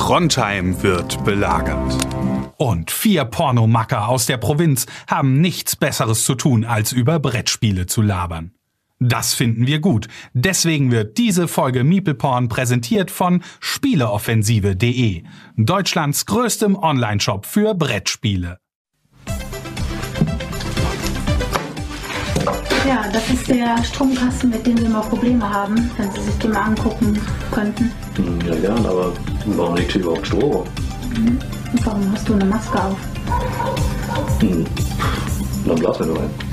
Trondheim wird belagert. Und vier Pornomacker aus der Provinz haben nichts Besseres zu tun, als über Brettspiele zu labern. Das finden wir gut. Deswegen wird diese Folge Meeple Porn präsentiert von Spieleoffensive.de, Deutschlands größtem Onlineshop für Brettspiele. Ja, das ist der Stromkasten, mit dem Sie mal Probleme haben, wenn Sie sich den mal angucken könnten. Ja, gern, aber warum liegt hier überhaupt Strom? Mhm. Warum hast du eine Maske auf? Hm. Dann blasen wir nur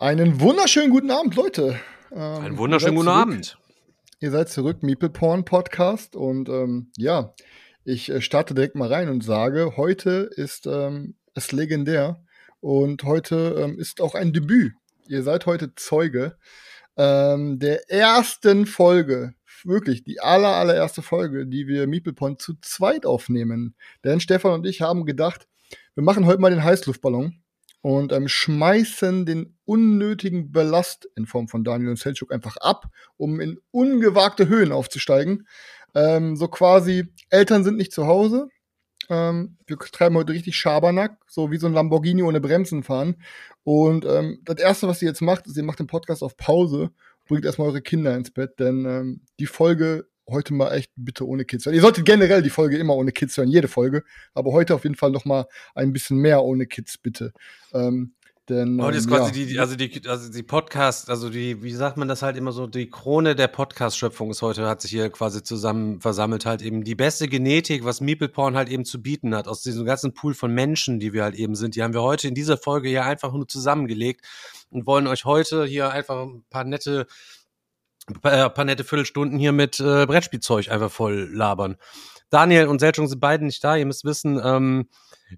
Einen wunderschönen guten Abend, Leute. Ähm, Einen wunderschönen guten Abend. Ihr seid zurück, Meeple Porn Podcast. Und ähm, ja, ich äh, starte direkt mal rein und sage, heute ist ähm, es legendär. Und heute ähm, ist auch ein Debüt. Ihr seid heute Zeuge ähm, der ersten Folge, wirklich die aller, allererste Folge, die wir Meeple Porn zu zweit aufnehmen. Denn Stefan und ich haben gedacht, wir machen heute mal den Heißluftballon und ähm, schmeißen den unnötigen Ballast in Form von Daniel und Selchuk einfach ab, um in ungewagte Höhen aufzusteigen. Ähm, so quasi, Eltern sind nicht zu Hause. Ähm, wir treiben heute richtig Schabernack, so wie so ein Lamborghini ohne Bremsen fahren. Und ähm, das Erste, was ihr jetzt macht, ist, ihr macht den Podcast auf Pause, bringt erstmal eure Kinder ins Bett, denn ähm, die Folge heute mal echt bitte ohne Kids hören. Ihr solltet generell die Folge immer ohne Kids hören, jede Folge. Aber heute auf jeden Fall noch mal ein bisschen mehr ohne Kids, bitte. Ähm, denn, heute ist ähm, quasi ja. die, also die, also die Podcast, also die, wie sagt man das halt immer so, die Krone der Podcast-Schöpfung ist heute, hat sich hier quasi zusammen versammelt, halt eben die beste Genetik, was Meeple Porn halt eben zu bieten hat, aus diesem ganzen Pool von Menschen, die wir halt eben sind, die haben wir heute in dieser Folge ja einfach nur zusammengelegt und wollen euch heute hier einfach ein paar nette ein paar nette Viertelstunden hier mit äh, Brettspielzeug einfach voll labern. Daniel und Selchung sind beide nicht da. Ihr müsst wissen, ähm,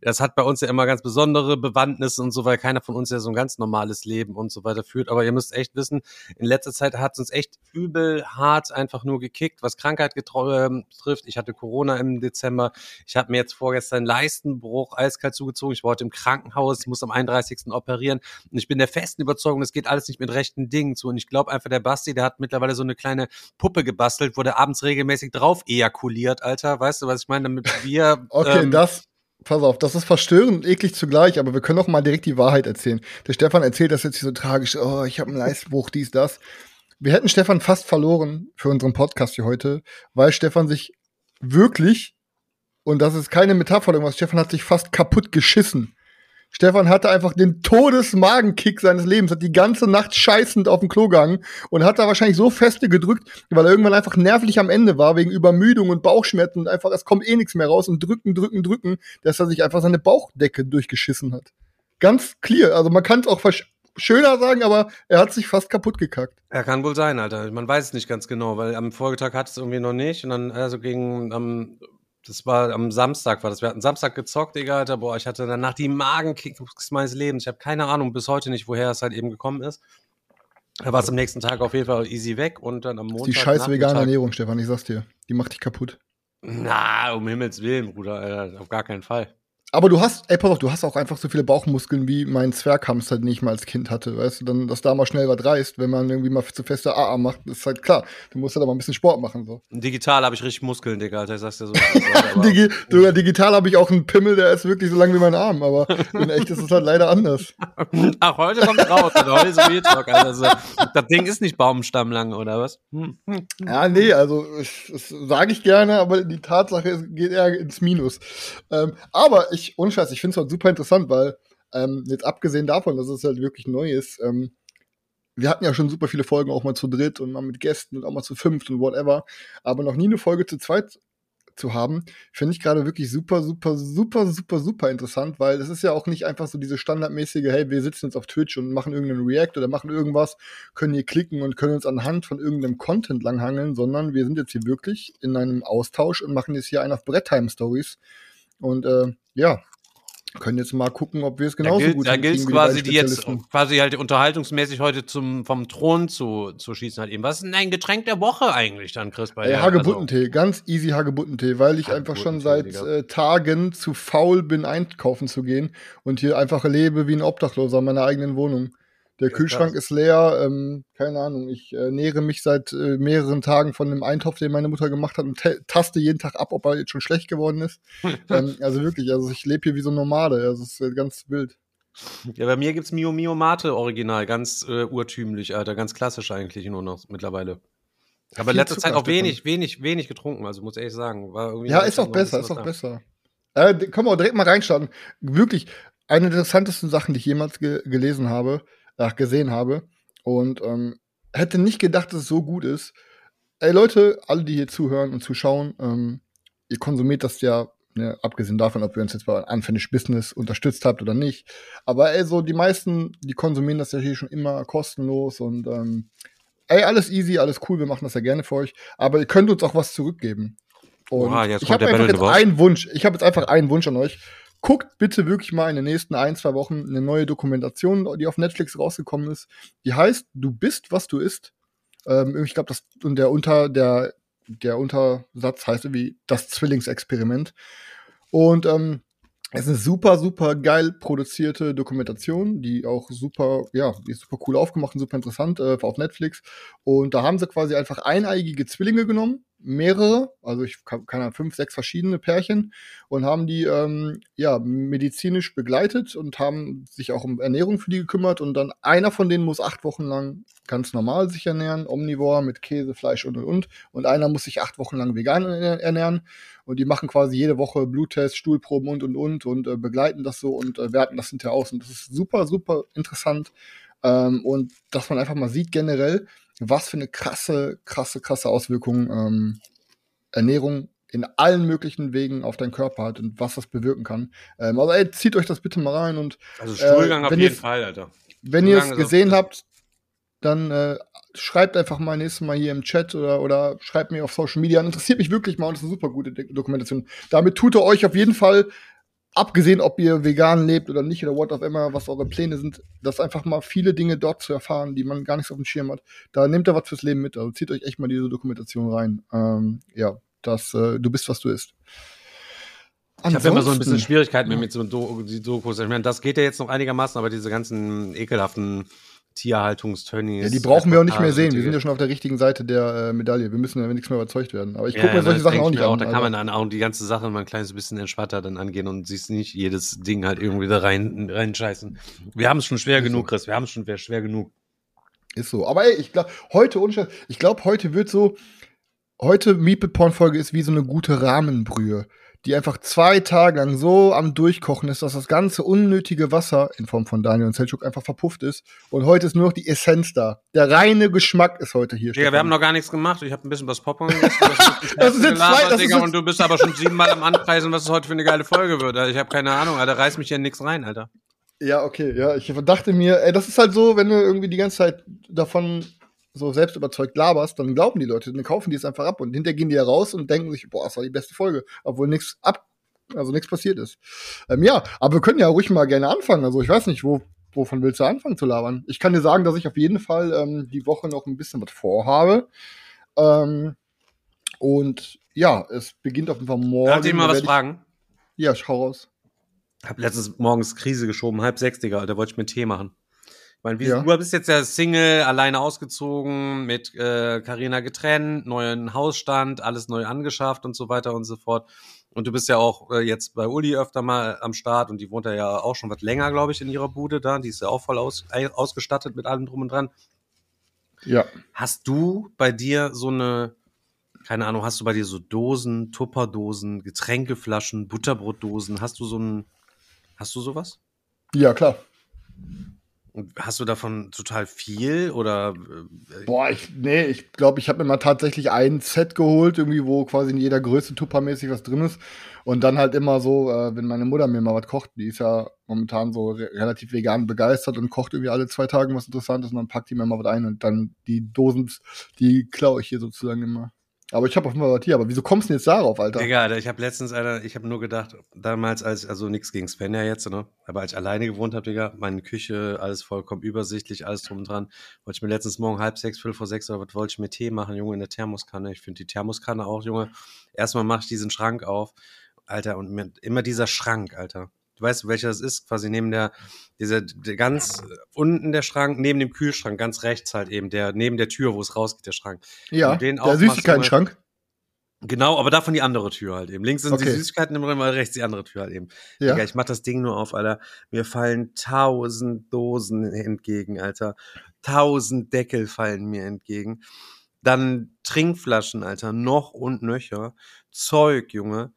das hat bei uns ja immer ganz besondere Bewandtnisse und so, weil keiner von uns ja so ein ganz normales Leben und so weiter führt. Aber ihr müsst echt wissen, in letzter Zeit hat es uns echt übel hart einfach nur gekickt, was Krankheit ähm, betrifft. Ich hatte Corona im Dezember. Ich habe mir jetzt vorgestern Leistenbruch eiskalt zugezogen. Ich war heute im Krankenhaus. Muss am 31. operieren. Und ich bin der festen Überzeugung, es geht alles nicht mit rechten Dingen zu. Und ich glaube einfach, der Basti, der hat mittlerweile so eine kleine Puppe gebastelt, wo der abends regelmäßig drauf ejakuliert, Alter. Weißt du, was ich meine? Damit wir. okay, ähm, das pass auf, das ist verstörend und eklig zugleich, aber wir können auch mal direkt die Wahrheit erzählen. Der Stefan erzählt das jetzt so tragisch, oh, ich habe einen Leistbruch, dies, das. Wir hätten Stefan fast verloren für unseren Podcast hier heute, weil Stefan sich wirklich, und das ist keine Metapher, irgendwas, Stefan hat sich fast kaputt geschissen. Stefan hatte einfach den Todesmagenkick seines Lebens, hat die ganze Nacht scheißend auf dem Klo gegangen und hat da wahrscheinlich so feste gedrückt, weil er irgendwann einfach nervlich am Ende war, wegen Übermüdung und Bauchschmerzen und einfach, es kommt eh nichts mehr raus und drücken, drücken, drücken, dass er sich einfach seine Bauchdecke durchgeschissen hat. Ganz clear. Also man kann es auch schöner sagen, aber er hat sich fast kaputt gekackt. Er kann wohl sein, Alter. Man weiß es nicht ganz genau, weil am Folgetag hat es irgendwie noch nicht und dann also gegen am das war am Samstag, war das. Wir hatten Samstag gezockt, Digga, Alter. Boah, ich hatte danach die Magenkicks meines Lebens. Ich habe keine Ahnung bis heute nicht, woher es halt eben gekommen ist. Da war es am nächsten Tag auf jeden Fall easy weg und dann am Montag. Die scheiß vegane Ernährung, Stefan, ich sag's dir. Die macht dich kaputt. Na, um Himmels Willen, Bruder, Alter, auf gar keinen Fall. Aber du hast, ey, pass auf, du hast auch einfach so viele Bauchmuskeln, wie mein Zwerghamster, den ich mal als Kind hatte. Weißt du, dann, dass da mal schnell was reißt, wenn man irgendwie mal zu feste AA macht, ist halt klar. Du musst halt aber ein bisschen Sport machen, so. Digital habe ich richtig Muskeln, Digga, Alter, ich sag's dir so. Digi sogar digital habe ich auch einen Pimmel, der ist wirklich so lang wie mein Arm, aber in echt ist es halt leider anders. Ach, heute kommt raus, Alter, heute ist Real Talk, also, das Ding ist nicht baumstammlang, oder was? Hm. Ja, nee, also, das sage ich gerne, aber die Tatsache geht eher ins Minus. Ähm, aber ich, ohne Scheiß, ich finde es halt super interessant, weil ähm, jetzt abgesehen davon, dass es halt wirklich neu ist, ähm, wir hatten ja schon super viele Folgen auch mal zu dritt und mal mit Gästen und auch mal zu fünft und whatever, aber noch nie eine Folge zu zweit zu haben, finde ich gerade wirklich super, super, super, super, super interessant, weil es ist ja auch nicht einfach so diese standardmäßige, hey, wir sitzen jetzt auf Twitch und machen irgendeinen React oder machen irgendwas, können hier klicken und können uns anhand von irgendeinem Content langhangeln, sondern wir sind jetzt hier wirklich in einem Austausch und machen jetzt hier einen auf Brettheim Stories. Und äh, ja, können jetzt mal gucken, ob wir es Da genauso gilt, gut da gilt wie quasi die jetzt quasi halt unterhaltungsmäßig heute zum vom Thron zu, zu schießen halt eben. Was ist denn ein Getränk der Woche eigentlich dann, Chris? Bei Ey, dir? Also, Hagebuttentee, ganz easy Hagebuttentee, weil ich einfach schon Hagebuttentee, seit äh, Tagen zu faul bin, einkaufen zu gehen und hier einfach lebe wie ein Obdachloser in meiner eigenen Wohnung. Der Ja, Kühlschrank krass. ist leer, ähm, keine Ahnung, ich äh, nähere mich seit äh, mehreren Tagen von einem Eintopf, den meine Mutter gemacht hat und te- taste jeden Tag ab, ob er jetzt schon schlecht geworden ist. ähm, also wirklich, also ich lebe hier wie so ein Nomade, also es ist äh, ganz wild. Ja, bei mir gibt's Mio Mio Mate Original, ganz äh, urtümlich, Alter, ganz klassisch eigentlich nur noch mittlerweile. Aber in letzter Zeit auch wenig, wenig, wenig getrunken, also muss ehrlich sagen. Ja, ist auch besser, ist auch besser. Äh, können wir direkt mal reinstarten. Wirklich, eine der interessantesten Sachen, die ich jemals ge gelesen habe, gesehen habe. Und ähm, hätte nicht gedacht, dass es so gut ist. Ey, Leute, alle, die hier zuhören und zuschauen, ähm, ihr konsumiert das ja, ne, abgesehen davon, ob ihr uns jetzt bei Unfinished Business unterstützt habt oder nicht. Aber ey, so die meisten, die konsumieren das ja hier schon immer kostenlos und ähm, ey, alles easy, alles cool, wir machen das ja gerne für euch. Aber ihr könnt uns auch was zurückgeben. Und Oha, jetzt ich kommt habe der einfach jetzt einen Wunsch. Ich habe jetzt einfach einen Wunsch an euch. Guckt bitte wirklich mal in den nächsten ein, zwei Wochen eine neue Dokumentation, die auf Netflix rausgekommen ist. Die heißt Du bist, was du isst. Ähm, ich glaube, das und der unter der der Untersatz heißt irgendwie das Zwillingsexperiment. Und ähm, es ist eine super, super geil produzierte Dokumentation, die auch super, ja, die ist super cool aufgemacht und super interessant äh, auf Netflix. Und da haben sie quasi einfach eineigige Zwillinge genommen, mehrere, also ich kann, Ahnung, fünf, sechs verschiedene Pärchen und haben die ähm, ja medizinisch begleitet und haben sich auch um Ernährung für die gekümmert und dann einer von denen muss acht Wochen lang ganz normal sich ernähren, omnivor mit Käse, Fleisch und und und. Und einer muss sich acht Wochen lang vegan ernä- ernähren und die machen quasi jede Woche Bluttests, Stuhlproben und und und und äh, begleiten das so und äh, werten das hinterher aus. Und das ist super super interessant ähm, und dass man einfach mal sieht generell, was für eine krasse krasse krasse Auswirkung ähm, Ernährung in allen möglichen Wegen auf deinen Körper hat und was das bewirken kann. Ähm, also ey, zieht euch das bitte mal rein und Also Stuhlgang Äh, auf jeden Fall, Alter. wenn ihr es gesehen das- habt, dann äh, schreibt einfach mal nächstes Mal hier im Chat oder, oder schreibt mir auf Social Media. Interessiert mich wirklich mal und das ist eine super gute Dokumentation. Damit tut ihr euch auf jeden Fall, abgesehen ob ihr vegan lebt oder nicht oder what auch immer, was eure Pläne sind, das einfach mal viele Dinge dort zu erfahren, die man gar nicht so auf dem Schirm hat. Da nehmt ihr was fürs Leben mit. Also zieht euch echt mal diese Dokumentation rein. Ähm, ja, das, äh, du bist, was du isst. Ich habe immer so ein bisschen Schwierigkeiten mit, mit so Dokus. Ich meine, das geht ja jetzt noch einigermaßen, aber diese ganzen ekelhaften Tierhaltungstönnies. Ja, die brauchen wir auch nicht mehr sehen. Wir sind ja schon auf der richtigen Seite der äh, Medaille. Wir müssen ja nichts mehr überzeugt werden. Aber ich Ja, gucke mir ja, solche das Sachen auch ich nicht mir an. auch, Da kann also. man dann auch die ganze Sache mal ein kleines bisschen entspannter dann angehen und sich nicht jedes Ding halt irgendwie da rein reinscheißen. Wir haben es schon schwer Ist genug, so. Chris. Wir haben es schon schwer, schwer genug. Ist so. Aber ey, ich glaube, heute, ich glaube, heute wird so, heute Meeple Porn Folge ist wie so eine gute Rahmenbrühe, die einfach zwei Tage lang so am Durchkochen ist, dass das ganze unnötige Wasser in Form von Daniel und Selchuk einfach verpufft ist. Und heute ist nur noch die Essenz da. Der reine Geschmack ist heute hier. Digga, wir haben noch gar nichts gemacht. Ich habe ein bisschen was Popcorn gegessen. Das ist jetzt zwei- das ist Digga, jetzt- und du bist aber schon siebenmal am Anpreisen, was es heute für eine geile Folge wird. Alter. Ich habe keine Ahnung, Alter. Reiß mich hier nix rein, Alter. Ja, okay, ja. Ich dachte mir, ey, das ist halt so, wenn du irgendwie die ganze Zeit davon so selbst überzeugt laberst, dann glauben die Leute, dann kaufen die es einfach ab und hinterher gehen die ja raus und denken sich, boah, das war die beste Folge, obwohl nichts ab, also nichts passiert ist. Ähm, ja, aber wir können ja ruhig mal gerne anfangen. Also ich weiß nicht, wo, wovon willst du anfangen zu labern? Ich kann dir sagen, dass ich auf jeden Fall ähm, die Woche noch ein bisschen was vorhabe. Ähm, und ja, es beginnt auf jeden Fall morgen. Darf ich mal Da was werd fragen? Ja, schau raus. Hab letztens morgens Krise geschoben, halb sechs, Digga, Alter, wollte ich mir einen Tee machen. Meine, wie, Ja. du bist jetzt ja Single, alleine ausgezogen, mit äh, Carina getrennt, neuen Hausstand, alles neu angeschafft und so weiter und so fort. Und du bist ja auch äh, jetzt bei Uli öfter mal am Start und die wohnt ja auch schon was länger, glaube ich, in ihrer Bude da. Die ist ja auch voll aus, ausgestattet mit allem drum und dran. Ja. Hast du bei dir so eine, keine Ahnung, hast du bei dir so Dosen, Tupperdosen, Getränkeflaschen, Butterbrotdosen? Hast du so ein, hast du sowas? Ja, klar. Hast du davon total viel oder? äh, Boah, ich, nee, ich glaube, ich habe mir mal tatsächlich ein Set geholt, irgendwie, wo quasi in jeder Größe tuppermäßig was drin ist. Und dann halt immer so, äh, wenn meine Mutter mir mal was kocht, die ist ja momentan so re relativ vegan begeistert und kocht irgendwie alle zwei Tage was Interessantes und dann packt die mir mal was ein und dann die Dosen, die klaue ich hier sozusagen immer. Aber ich habe auf was hier. Aber wieso kommst du denn jetzt darauf, Alter? Egal, ich habe letztens, Alter, ich habe nur gedacht, damals als, also nichts gegen Svenja jetzt, ne? Aber als ich alleine gewohnt habe, Digga, meine Küche, alles vollkommen übersichtlich, alles drum und dran. Wollte ich mir letztens morgen halb sechs, fünf vor sechs oder was wollte ich mir Tee machen, Junge, in der Thermoskanne. Ich finde die Thermoskanne auch, Junge. Erstmal mache ich diesen Schrank auf, Alter, und immer dieser Schrank, Alter. Du weißt, welcher das ist? Quasi neben der, dieser, der ganz unten der Schrank, neben dem Kühlschrank, ganz rechts halt eben, der, neben der Tür, wo es rausgeht, der Schrank. Ja, der Süßigkeiten-Schrank. Genau, aber davon die andere Tür halt eben. Links sind die Okay. Süßigkeiten immer drin, rechts die andere Tür halt eben. Ja. Digga, ich mach das Ding nur auf, Alter. Mir fallen tausend Dosen entgegen, Alter. Tausend Deckel fallen mir entgegen. Dann Trinkflaschen, Alter, noch und nöcher. Zeug, Junge.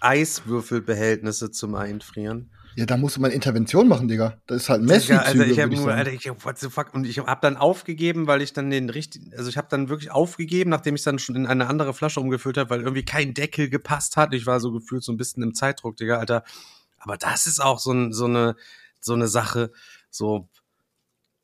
Eiswürfelbehältnisse zum Einfrieren. Ja, da musst du mal Intervention machen, Digga. Das ist halt Digga, Messi-Züge, Alter, ich habe nur. Alter, ich hab, what the fuck, und ich habe dann aufgegeben, weil ich dann den richtigen, also ich habe dann wirklich aufgegeben, nachdem ich dann schon in eine andere Flasche umgefüllt habe, weil irgendwie kein Deckel gepasst hat. Ich war so gefühlt so ein bisschen im Zeitdruck, Digga, Alter. Aber das ist auch so, ein, so eine so eine Sache, so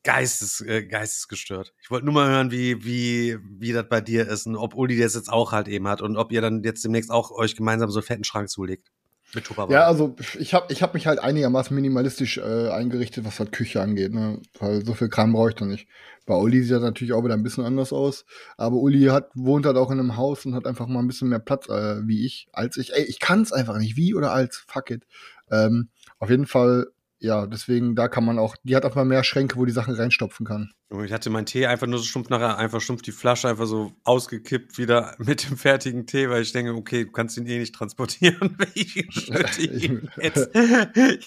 geistes, äh, geistesgestört. Ich wollte nur mal hören, wie wie wie das bei dir ist und ob Uli das jetzt auch halt eben hat und ob ihr dann jetzt demnächst auch euch gemeinsam so einen fetten Schrank zulegt mit Tupperware. Ja, also ich habe ich hab mich halt einigermaßen minimalistisch äh, eingerichtet, was halt Küche angeht, ne? Weil so viel Kram brauche ich da nicht. Bei Uli sieht das natürlich auch wieder ein bisschen anders aus. Aber Uli hat, wohnt halt auch in einem Haus und hat einfach mal ein bisschen mehr Platz äh, wie ich, als ich. Ey, ich kann es einfach nicht. Wie oder als, fuck it. Ähm, auf jeden Fall, ja, deswegen, da kann man auch, die hat auch mal mehr Schränke, wo die Sachen reinstopfen kann. Ich hatte meinen Tee einfach nur so stumpf nachher, einfach stumpf die Flasche einfach so ausgekippt wieder mit dem fertigen Tee, weil ich denke, okay, du kannst ihn eh nicht transportieren. Ich schütte ihn jetzt,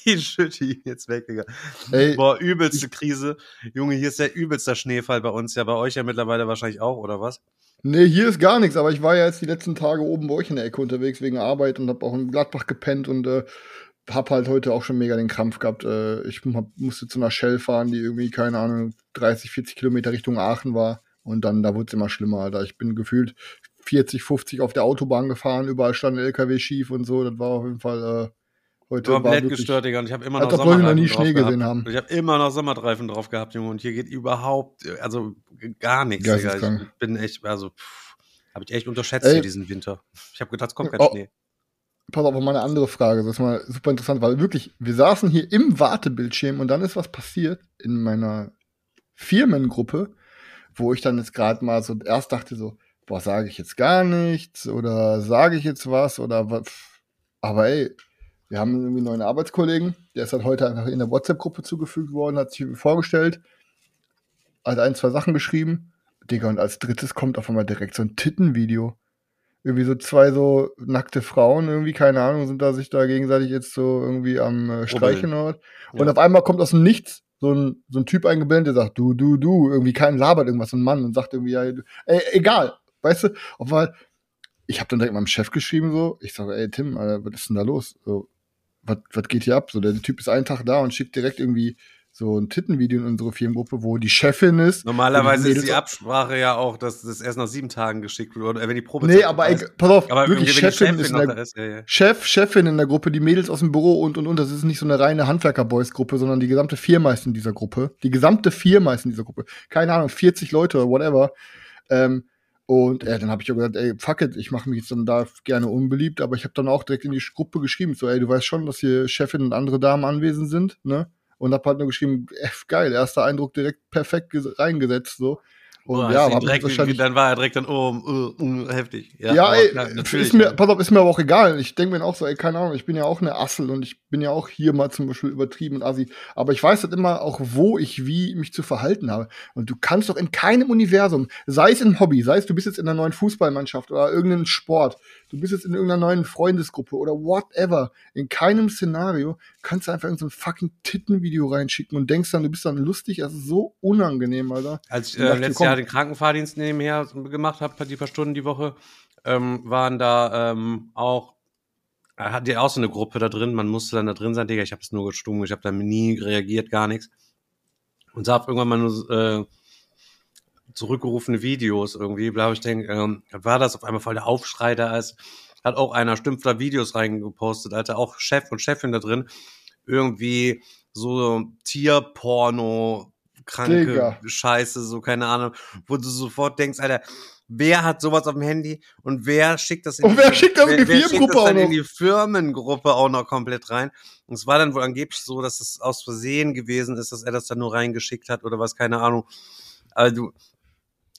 ich schütte ihn jetzt weg, Digga. Ey, Boah, übelste Krise. Junge, hier ist der übelste Schneefall bei uns. Ja, bei euch ja mittlerweile wahrscheinlich auch, oder was? Nee, hier ist gar nichts, aber ich war ja jetzt die letzten Tage oben bei euch in der Ecke unterwegs wegen Arbeit und hab auch in Gladbach gepennt und äh, hab halt heute auch schon mega den Krampf gehabt. Äh, ich musste zu einer Shell fahren, die irgendwie, keine Ahnung, 30, 40 Kilometer Richtung Aachen war. Und dann, da wurde es immer schlimmer, Alter. Ich bin gefühlt 40, 50 auf der Autobahn gefahren, überall stand ein LKW schief und so. Das war auf jeden Fall äh, heute war Komplett gestört, Digga. Und ich habe immer noch Leute noch Sommerreifen nie drauf Schnee gehabt. gesehen haben. Ich habe immer noch Sommerreifen drauf gehabt, Junge. Und hier geht überhaupt, also gar nichts, Digga. Ich bin echt, also, habe ich echt unterschätzt Ey. hier diesen Winter. Ich habe gedacht, es kommt kein Oh. Schnee. Pass auf, mal eine andere Frage. Das ist mal super interessant, weil wirklich, wir saßen hier im Wartebildschirm und dann ist was passiert in meiner Firmengruppe, wo ich dann jetzt gerade mal so erst dachte so, boah, sage ich jetzt gar nichts oder sage ich jetzt was oder was. Aber ey, wir haben irgendwie einen neuen Arbeitskollegen, der ist halt heute einfach in der WhatsApp-Gruppe zugefügt worden, hat sich vorgestellt, hat ein, zwei Sachen geschrieben. Digga, und als drittes kommt auf einmal direkt so ein Tittenvideo irgendwie so zwei so nackte Frauen, irgendwie, keine Ahnung, sind da sich da gegenseitig jetzt so irgendwie am äh, Streichen was. Und Ja. auf einmal kommt aus dem Nichts so ein, so ein Typ eingeblendet, der sagt, du, du, du, irgendwie kein labert irgendwas, so ein Mann und sagt irgendwie, ja, du, ey, egal, weißt du, auf einmal, ich habe dann direkt meinem Chef geschrieben so, ich sage, ey, Tim, Alter, was ist denn da los? So, was, was geht hier ab? So, der Typ ist einen Tag da und schickt direkt irgendwie so ein Tittenvideo in unsere Firmengruppe, wo die Chefin ist. Normalerweise ist die Absprache ja auch, dass das erst nach sieben Tagen geschickt wird, oder wenn die Probe Nee, aber ey, pass auf, aber wirklich, Chefin, ist in der, da ist, ja, ja. Chef, Chefin in der Gruppe, die Mädels aus dem Büro und und und. Das ist nicht so eine reine Handwerker-Boys-Gruppe, sondern die gesamte Firma ist in dieser Gruppe. Die gesamte Firma ist in dieser Gruppe. Keine Ahnung, 40 Leute oder whatever. Ähm, und äh, dann habe ich auch gesagt, ey, fuck it, ich mache mich jetzt dann da gerne unbeliebt, aber ich habe dann auch direkt in die Gruppe geschrieben, so, ey, du weißt schon, dass hier Chefin und andere Damen anwesend sind, ne? Und hab halt nur geschrieben, äh, geil, erster Eindruck direkt perfekt ges- reingesetzt, so. Und Boah, ja, hab direkt, wahrscheinlich dann war er direkt dann, oh, uh, uh, heftig. ja, aber ey, klar, ist mir, ja. pass auf, ist mir aber auch egal. Ich denke mir auch so, ey, keine Ahnung, ich bin ja auch eine Assel und ich bin ja auch hier mal zum Beispiel übertrieben und assi. Aber ich weiß halt immer auch, wo ich wie mich zu verhalten habe. Und du kannst doch in keinem Universum, sei es im Hobby, sei es du bist jetzt in einer neuen Fußballmannschaft oder irgendeinem Sport, du bist jetzt in irgendeiner neuen Freundesgruppe oder whatever, in keinem Szenario kannst du einfach in so ein fucking Tittenvideo reinschicken und denkst dann, du bist dann lustig. Das ist so unangenehm, Alter. Als ich äh, dachte, letztes komm. Jahr den Krankenfahrdienst nebenher gemacht habe, die paar Stunden die Woche, ähm, waren da ähm, auch, äh, hat die auch so eine Gruppe da drin, man musste dann da drin sein, Digga, ich habe es nur gestummt, ich habe da nie reagiert, gar nichts. Und sah irgendwann mal nur äh, zurückgerufene Videos irgendwie, bla, ich denke, ähm, war das auf einmal voll der Aufschrei da ist. Hat auch einer Stümpfler Videos reingepostet, Alter, auch Chef und Chefin da drin. Irgendwie so Tierporno, kranke Digga. Scheiße, so keine Ahnung, wo du sofort denkst, Alter, wer hat sowas auf dem Handy und wer schickt das in Und wer schickt das in die wer schickt Firmengruppe das dann auch in noch? die Firmengruppe auch noch komplett rein? Und es war dann wohl angeblich so, dass es aus Versehen gewesen ist, dass er das dann nur reingeschickt hat oder was, keine Ahnung. Du,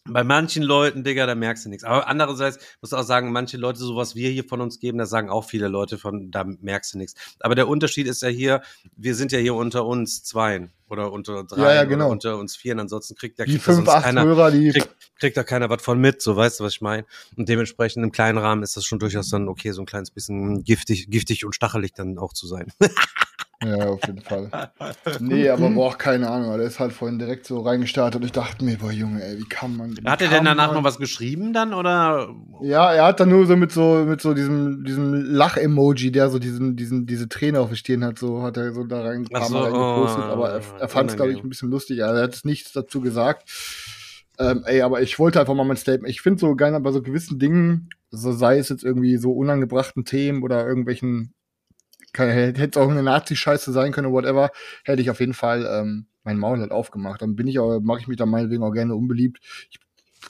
bei manchen Leuten, Digga, da merkst du nichts. Aber andererseits musst du auch sagen, manche Leute, so was wir hier von uns geben, da sagen auch viele Leute von, da merkst du nichts. Aber der Unterschied ist ja hier, wir sind ja hier unter uns zweien oder unter drei Ja, ja, genau. oder unter uns vieren. Ansonsten kriegt ja Die kriegt fünf, acht keiner, Hörer, die. kriegt, kriegt da keiner was von mit, so weißt du, was ich meine. Und dementsprechend im kleinen Rahmen ist das schon durchaus dann okay, so ein kleines bisschen giftig, giftig und stachelig dann auch zu sein. Ja, auf jeden Fall. Nee, aber boah, keine Ahnung. Der ist halt vorhin direkt so reingestartet und ich dachte mir, boah, Junge, ey, wie kann man. wie Hat er denn danach man- noch was geschrieben dann oder? Ja, er hat dann nur so mit so mit so diesem diesem Lach-Emoji, der so diesen diesen diese Träne auf Stirn hat, so hat er so da rein so, reingepostet, oh, aber er, er fand es glaube ich ein bisschen lustig. Also er hat nichts dazu gesagt. Ähm, ey, aber ich wollte einfach mal mein Statement. Ich finde so gerne bei so gewissen Dingen, so sei es jetzt irgendwie so unangebrachten Themen oder irgendwelchen, hätte es auch eine Nazi-Scheiße sein können, whatever, hätte ich auf jeden Fall ähm, mein Maul halt aufgemacht. Dann bin ich auch, mache ich mich da meinetwegen auch gerne unbeliebt. Ich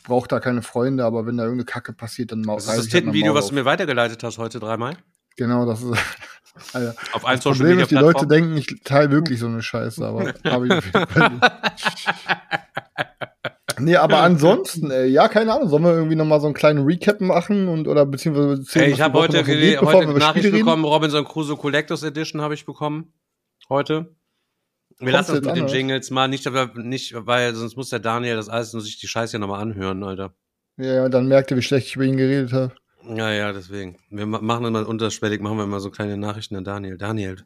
brauche da keine Freunde, aber wenn da irgendeine Kacke passiert, dann mau- Das ist reiß das ich halt Tittenvideo, was du mir weitergeleitet hast heute dreimal. Genau, das ist. Alter. Auf allen Das Social Problem Media ist, die Leute denken, ich teile wirklich so eine Scheiße, aber habe ich auf jeden Fall. Nee, aber ansonsten, ey, ja, keine Ahnung, sollen wir irgendwie noch mal so einen kleinen Recap machen und oder beziehungsweise erzählen, Ey, ich habe heute, geht, heute Nachricht Spiele reden? bekommen, Robinson Crusoe Collectors Edition habe ich bekommen. Heute. Wir lassen das jetzt mit an, den? Jingles mal, nicht, aber nicht, weil sonst muss der Daniel das alles nur sich die Scheiße hier nochmal anhören, Alter. Ja, ja, dann merkt ihr, wie schlecht ich über ihn geredet habe. Ja, ja, deswegen. Wir ma- machen immer unterschwellig, machen wir immer so kleine Nachrichten an Daniel. Daniel.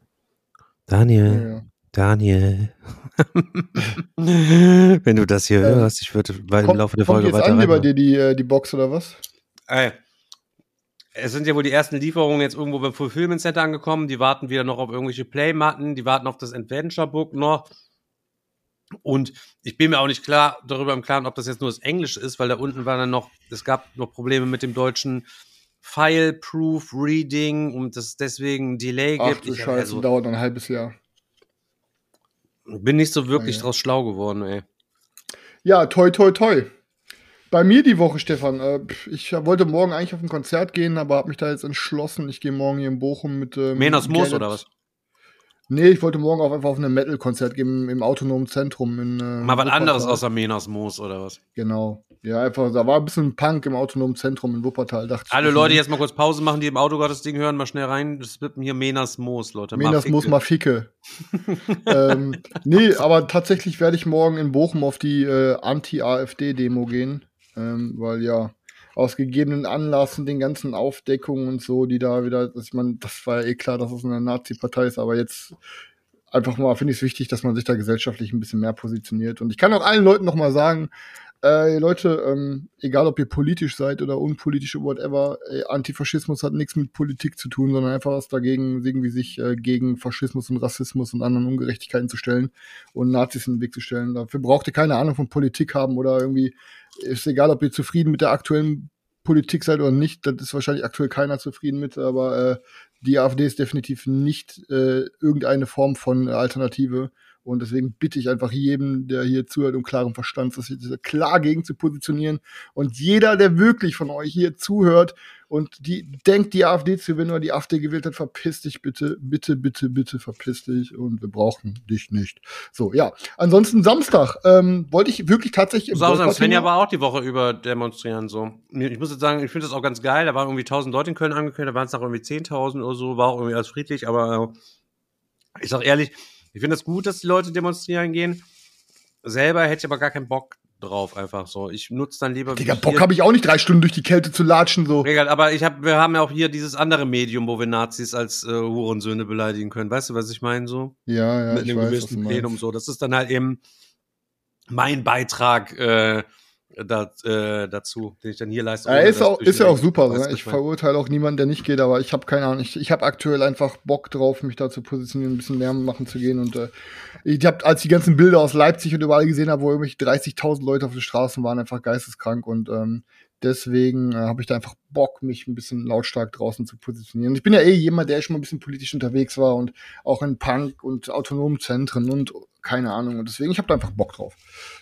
Daniel. Ja, ja. Daniel. Wenn du das hier Ähm, hörst, ich würde im Kommt, Laufe der kommt Folge jetzt weiter an hier bei rein. dir die, äh, die Box oder was? Ey, es sind ja wohl die ersten Lieferungen jetzt irgendwo beim Fulfillment Center angekommen. Die warten wieder noch auf irgendwelche Playmatten. Die warten auf das Adventure Book noch. Und ich bin mir auch nicht klar darüber im Klaren, ob das jetzt nur das Englische ist, weil da unten war dann noch, es gab noch Probleme mit dem deutschen File-Proof Reading und es deswegen ein Delay Ach gibt. du Ich, Scheiße, also, dauert noch ein halbes Jahr. Bin nicht so wirklich Ja, draus schlau geworden, ey. Ja, toi, toi, toi. Bei mir die Woche, Stefan. Äh, ich wollte morgen eigentlich auf ein Konzert gehen, aber habe mich da jetzt entschlossen. Ich gehe morgen hier in Bochum mit. Ähm, Menas Moos oder was? Nee, ich wollte morgen auch einfach auf ein Metal-Konzert gehen im, autonomen Zentrum. In, äh, Mal was anderes außer Menas Moos oder was? Genau. Ja, einfach, da war ein bisschen Punk im autonomen Zentrum in Wuppertal. Dachte ich, Alle ich Leute, mal- jetzt mal kurz Pause machen, die im Auto gerade das Ding hören, mal schnell rein. Das wird hier Menas Moos, Leute. Menas Mal muss ficke. mal ficke. ähm, nee, aber tatsächlich werde ich morgen in Bochum auf die äh, Anti-AfD-Demo gehen. Ähm, weil ja, aus gegebenen Anlassen, den ganzen Aufdeckungen und so, die da wieder, dass man, das war ja eh klar, dass es eine Nazi-Partei ist, aber jetzt einfach mal finde ich es wichtig, dass man sich da gesellschaftlich ein bisschen mehr positioniert. Und ich kann auch allen Leuten noch mal sagen, äh, Leute, ähm, egal ob ihr politisch seid oder unpolitisch oder whatever, ey, Antifaschismus hat nichts mit Politik zu tun, sondern einfach was dagegen, irgendwie sich äh, gegen Faschismus und Rassismus und anderen Ungerechtigkeiten zu stellen und Nazis in den Weg zu stellen. Dafür braucht ihr keine Ahnung von Politik haben oder irgendwie, ist egal, ob ihr zufrieden mit der aktuellen Politik seid oder nicht, das ist wahrscheinlich aktuell keiner zufrieden mit, aber äh, die AfD ist definitiv nicht äh, irgendeine Form von Alternative. Und deswegen bitte ich einfach jedem, der hier zuhört, um klaren Verstand, sich klar gegen zu positionieren. Und jeder, der wirklich von euch hier zuhört und die denkt, die AfD zu gewinnen oder die AfD gewählt hat, verpiss dich bitte, bitte, bitte, bitte, verpiss dich. Und wir brauchen dich nicht. So, ja. Ansonsten Samstag ähm, wollte ich wirklich tatsächlich im Boykott Svenja war auch die Woche über demonstrieren so. Ich muss jetzt sagen, ich finde das auch ganz geil. Da waren irgendwie 1000 Leute in Köln angekündigt, da waren es noch irgendwie 10.000 oder so, war auch irgendwie alles friedlich, aber äh, ich sag ehrlich, ich finde es das gut, dass die Leute demonstrieren gehen. Selber hätte ich aber gar keinen Bock drauf, einfach so. Ich nutze dann lieber. Digga, Bock habe ich auch nicht drei Stunden durch die Kälte zu latschen, so. Egal, aber ich hab, wir haben ja auch hier dieses andere Medium, wo wir Nazis als äh, Hurensöhne beleidigen können. Weißt du, was ich meine so? Ja, ja, Mit einem gewissen. Plenum so. Das ist dann halt eben mein Beitrag äh, da, äh, dazu, den ich dann hier leiste. Ja, ist, auch, ist ja auch super. Ne? Ich verurteile auch niemanden, der nicht geht, aber ich habe keine Ahnung. Ich, ich habe aktuell einfach Bock drauf, mich da zu positionieren, ein bisschen Lärm machen zu gehen. Und äh, ich habe, als die ganzen Bilder aus Leipzig und überall gesehen habe, wo irgendwelche 30.000 Leute auf den Straßen waren, einfach geisteskrank. Und ähm, deswegen äh, habe ich da einfach Bock, mich ein bisschen lautstark draußen zu positionieren. Ich bin ja eh jemand, der schon mal ein bisschen politisch unterwegs war und auch in Punk und autonomen Zentren und keine Ahnung. Und deswegen, ich habe da einfach Bock drauf.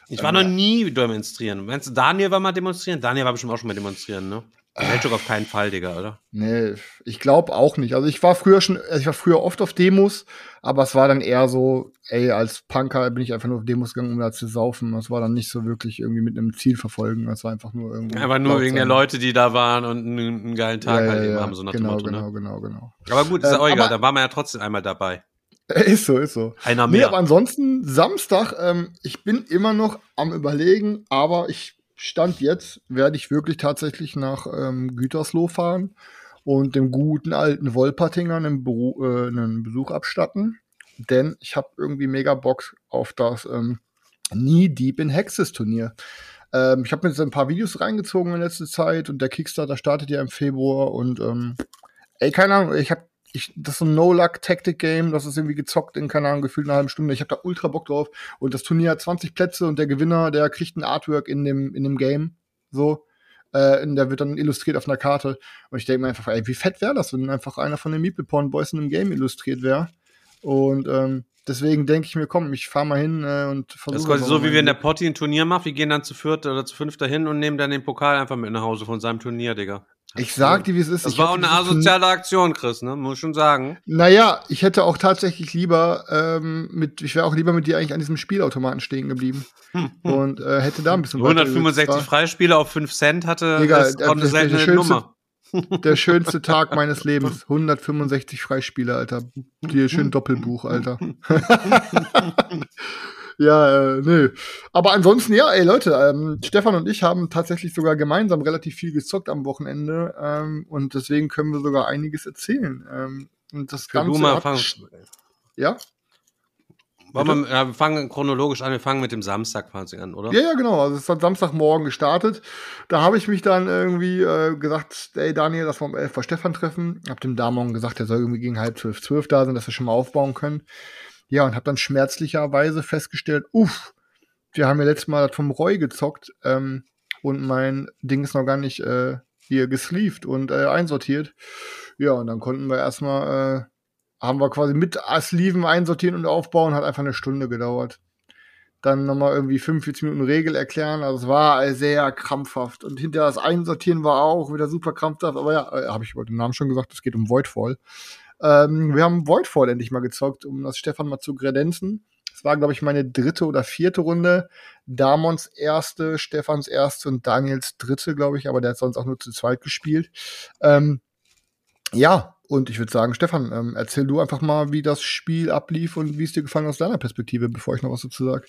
Ich war noch nie demonstrieren. Meinst du, Daniel war mal demonstrieren? Daniel war bestimmt auch schon mal demonstrieren, ne? Weltschuk auf keinen Fall, Digga, oder? Nee, ich glaube auch nicht. Also ich war früher schon, also ich war früher oft auf Demos, aber es war dann eher so, ey, als Punker bin ich einfach nur auf Demos gegangen, um da zu saufen. Das war dann nicht so wirklich irgendwie mit einem Ziel verfolgen. Das war einfach nur irgendwie. Einfach nur wegen der Leute, die da waren und einen, einen geilen Tag ja, halt ja, eben ja. haben, so nach genau, dem Motto, genau, ne? genau, genau. Aber gut, ist Ähm, auch egal, da war man ja trotzdem einmal dabei. Ist so, ist so. Einer Nee, mehr. aber ansonsten Samstag, ähm, ich bin immer noch am überlegen, aber ich stand jetzt, werde ich wirklich tatsächlich nach ähm, Gütersloh fahren und dem guten alten Wolpertinger einen, Beru äh, einen Besuch abstatten. Denn ich habe irgendwie mega Bock auf das ähm, Knee Deep in Hexes Turnier. Ähm, ich habe mir jetzt ein paar Videos reingezogen in letzter Zeit und der Kickstarter startet ja im Februar und ähm, ey, keine Ahnung, ich habe ich, das ist so ein No-Luck-Tactic-Game, das ist irgendwie gezockt in, keine Ahnung, gefühlt einer halben Stunde. Ich habe da ultra Bock drauf. Und das Turnier hat 20 Plätze und der Gewinner, der kriegt ein Artwork in dem, in dem Game. So. Äh, der wird dann illustriert auf einer Karte. Und ich denke mir einfach, ey, wie fett wäre das, wenn einfach einer von den Meeple Porn Boys in einem Game illustriert wäre. Und ähm, deswegen denke ich mir, komm, ich fahr mal hin äh, und versuche. Das ist quasi so, wie wir in der Potti ein Turnier machen. Wir gehen dann zu viert oder zu fünfter hin und nehmen dann den Pokal einfach mit nach Hause von seinem Turnier, Digga. Ich sag dir, wie es ist. Das ich war auch eine asoziale Aktion, Chris, ne? Muss ich schon sagen. Naja, ich hätte auch tatsächlich lieber ähm, mit, ich wäre auch lieber mit dir eigentlich an diesem Spielautomaten stehen geblieben und äh, hätte da ein bisschen weiter 165 gesetzt. Freispiele auf 5 Cent hatte, Digga, ist auch eine seltene schönste- Nummer. Der schönste Tag meines Lebens. 165 Freispiele, Alter. Hier schön Doppelbuch, Alter. Ja, äh, nö. Aber ansonsten, ja, ey Leute, ähm, Stefan und ich haben tatsächlich sogar gemeinsam relativ viel gezockt am Wochenende ähm, und deswegen können wir sogar einiges erzählen. Ähm, und das Für du Ganze mal hat, fangen. ja, Wollen wir, ja, wir fangen chronologisch an, wir fangen mit dem Samstag quasi an, oder? Ja, ja, genau. Also es hat Samstagmorgen gestartet. Da habe ich mich dann irgendwie äh, gesagt, ey Daniel, dass wir um 11 vor Stefan treffen. Hab dem da morgen gesagt, er soll irgendwie gegen halb zwölf, zwölf da sein, dass wir schon mal aufbauen können. Ja, und habe dann schmerzlicherweise festgestellt, uff, wir haben ja letztes Mal vom Roy gezockt ähm, und mein Ding ist noch gar nicht äh, hier gesleeved und äh, einsortiert. Ja, und dann konnten wir erstmal, äh, haben wir quasi mit Sleeven einsortieren und aufbauen, hat einfach eine Stunde gedauert dann nochmal irgendwie 45 Minuten Regel erklären. Also es war sehr krampfhaft. Und hinterher das Einsortieren war auch wieder super krampfhaft. Aber ja, äh, habe ich über den Namen schon gesagt, es geht um Voidfall. Ähm, wir haben Voidfall endlich mal gezockt, um das Stefan mal zu kredenzen. Es war, glaube ich, meine dritte oder vierte Runde. Damons erste, Stefans erste und Daniels dritte, glaube ich, aber der hat sonst auch nur zu zweit gespielt. Ähm, ja, und ich würde sagen, Stefan, ähm, erzähl du einfach mal, wie das Spiel ablief und wie es dir gefallen aus deiner Perspektive, bevor ich noch was dazu sage.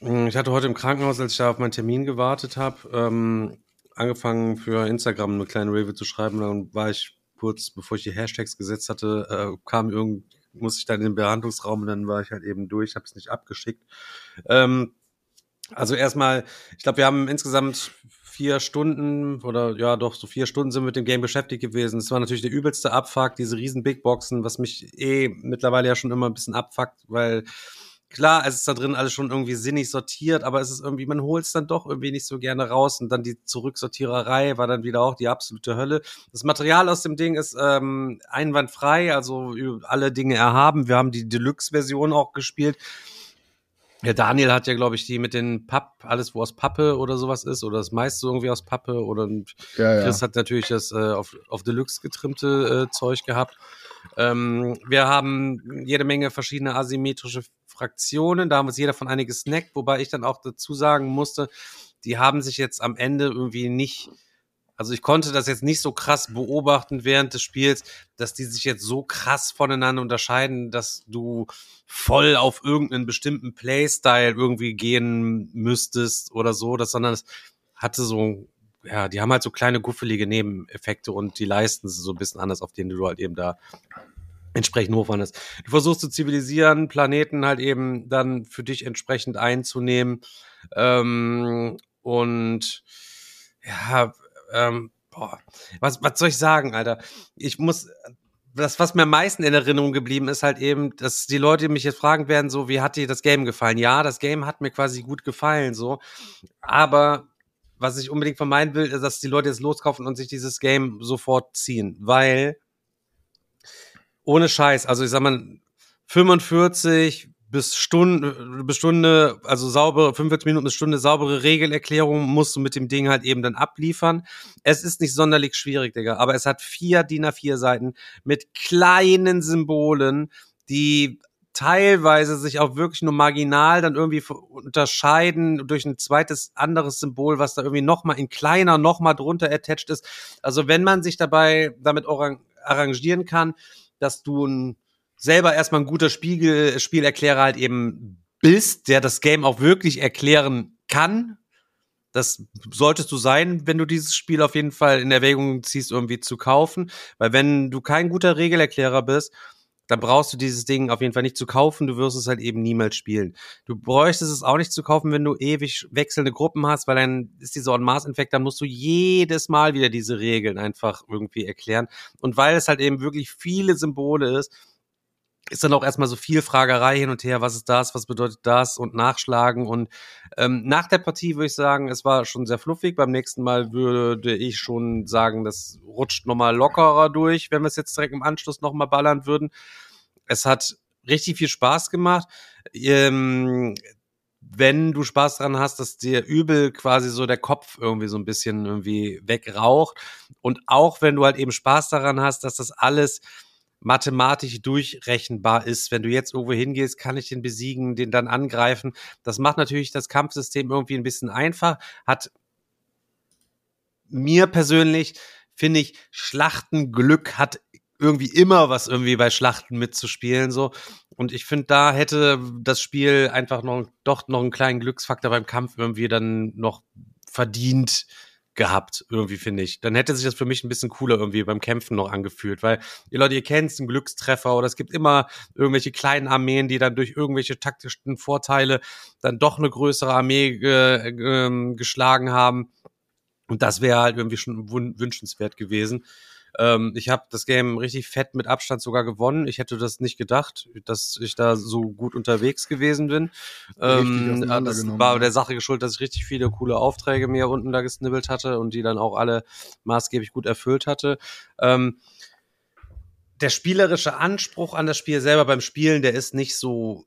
Mm, Ich hatte heute im Krankenhaus, als ich da auf meinen Termin gewartet habe, ähm, angefangen für Instagram eine kleine Review zu schreiben. Dann war ich kurz, bevor ich die Hashtags gesetzt hatte, äh, kam irgend, musste ich dann in den Behandlungsraum und dann war ich halt eben durch, habe es nicht abgeschickt. Ähm, also erstmal, ich glaube, wir haben insgesamt vier Stunden oder ja doch so vier Stunden sind mit dem Game beschäftigt gewesen. Es war natürlich der übelste Abfuck, diese riesen Big Boxen, was mich eh mittlerweile ja schon immer ein bisschen abfuckt, weil klar, es ist da drin alles schon irgendwie sinnig sortiert, aber es ist irgendwie, man holt es dann doch irgendwie nicht so gerne raus und dann die Zurücksortiererei war dann wieder auch die absolute Hölle. Das Material aus dem Ding ist ähm, einwandfrei, also alle Dinge erhaben. Wir haben die Deluxe-Version auch gespielt. Ja, Daniel hat ja, glaube ich, die mit den Papp, alles wo aus Pappe oder sowas ist, oder das meiste irgendwie aus Pappe, oder Ja, ja. Chris hat natürlich das äh, auf, auf Deluxe getrimmte äh, Zeug gehabt. Ähm, wir haben jede Menge verschiedene asymmetrische Fraktionen, da haben uns jeder von einiges snackt, wobei ich dann auch dazu sagen musste, die haben sich jetzt am Ende irgendwie nicht, also ich konnte das jetzt nicht so krass beobachten während des Spiels, dass die sich jetzt so krass voneinander unterscheiden, dass du voll auf irgendeinen bestimmten Playstyle irgendwie gehen müsstest oder so, das, sondern es hatte so, ja, die haben halt so kleine guffelige Nebeneffekte und die leisten sie so ein bisschen anders, auf denen du halt eben da entsprechend hochwanderst. Du versuchst zu zivilisieren, Planeten halt eben dann für dich entsprechend einzunehmen ähm, und ja, ähm, boah, was, was soll ich sagen, Alter? Ich muss, das, was mir am meisten in Erinnerung geblieben ist, halt eben, dass die Leute mich jetzt fragen werden, so, wie hat dir das Game gefallen? Ja, das Game hat mir quasi gut gefallen, so. Aber was ich unbedingt vermeiden will, ist, dass die Leute jetzt loskaufen und sich dieses Game sofort ziehen, weil ohne Scheiß, also ich sag mal, 45 bis Stunde, bis Stunde, also saubere, 45 Minuten bis Stunde saubere Regelerklärung musst du mit dem Ding halt eben dann abliefern. Es ist nicht sonderlich schwierig, Digga, aber es hat vier DIN A4 Seiten mit kleinen Symbolen, die teilweise sich auch wirklich nur marginal dann irgendwie unterscheiden durch ein zweites anderes Symbol, was da irgendwie nochmal in kleiner nochmal drunter attached ist. Also wenn man sich dabei damit arrangieren kann, dass du ein selber erstmal ein guter Spiegel, Spielerklärer halt eben bist, der das Game auch wirklich erklären kann. Das solltest du sein, wenn du dieses Spiel auf jeden Fall in Erwägung ziehst, irgendwie zu kaufen. Weil wenn du kein guter Regelerklärer bist, dann brauchst du dieses Ding auf jeden Fall nicht zu kaufen. Du wirst es halt eben niemals spielen. Du bräuchtest es auch nicht zu kaufen, wenn du ewig wechselnde Gruppen hast, weil dann ist dieser En-Masse-Infekt, dann musst du jedes Mal wieder diese Regeln einfach irgendwie erklären. Und weil es halt eben wirklich viele Symbole ist, ist dann auch erstmal so viel Fragerei hin und her, was ist das, was bedeutet das und nachschlagen. Und ähm, nach der Partie würde ich sagen, es war schon sehr fluffig. Beim nächsten Mal würde ich schon sagen, das rutscht nochmal lockerer durch, wenn wir es jetzt direkt im Anschluss nochmal ballern würden. Es hat richtig viel Spaß gemacht. Ähm, wenn du Spaß dran hast, dass dir übel quasi so der Kopf irgendwie so ein bisschen irgendwie wegraucht. Und auch wenn du halt eben Spaß daran hast, dass das alles mathematisch durchrechenbar ist. Wenn du jetzt irgendwo hingehst, kann ich den besiegen, den dann angreifen. Das macht natürlich das Kampfsystem irgendwie ein bisschen einfach, hat mir persönlich finde ich Schlachtenglück hat irgendwie immer was irgendwie bei Schlachten mitzuspielen so und ich finde da hätte das Spiel einfach noch doch noch einen kleinen Glücksfaktor beim Kampf irgendwie dann noch verdient gehabt, irgendwie finde ich. Dann hätte sich das für mich ein bisschen cooler irgendwie beim Kämpfen noch angefühlt, weil ihr Leute, ihr kennt einen Glückstreffer oder es gibt immer irgendwelche kleinen Armeen, die dann durch irgendwelche taktischen Vorteile dann doch eine größere Armee äh, geschlagen haben. Und das wäre halt irgendwie schon wünschenswert gewesen. Ähm, ich habe das Game richtig fett mit Abstand sogar gewonnen. Ich hätte das nicht gedacht, dass ich da so gut unterwegs gewesen bin. Ähm, das war der Sache geschuldet, dass ich richtig viele coole Aufträge mir unten da gesnibbelt hatte und die dann auch alle maßgeblich gut erfüllt hatte. Ähm, der spielerische Anspruch an das Spiel selber beim Spielen, der ist nicht so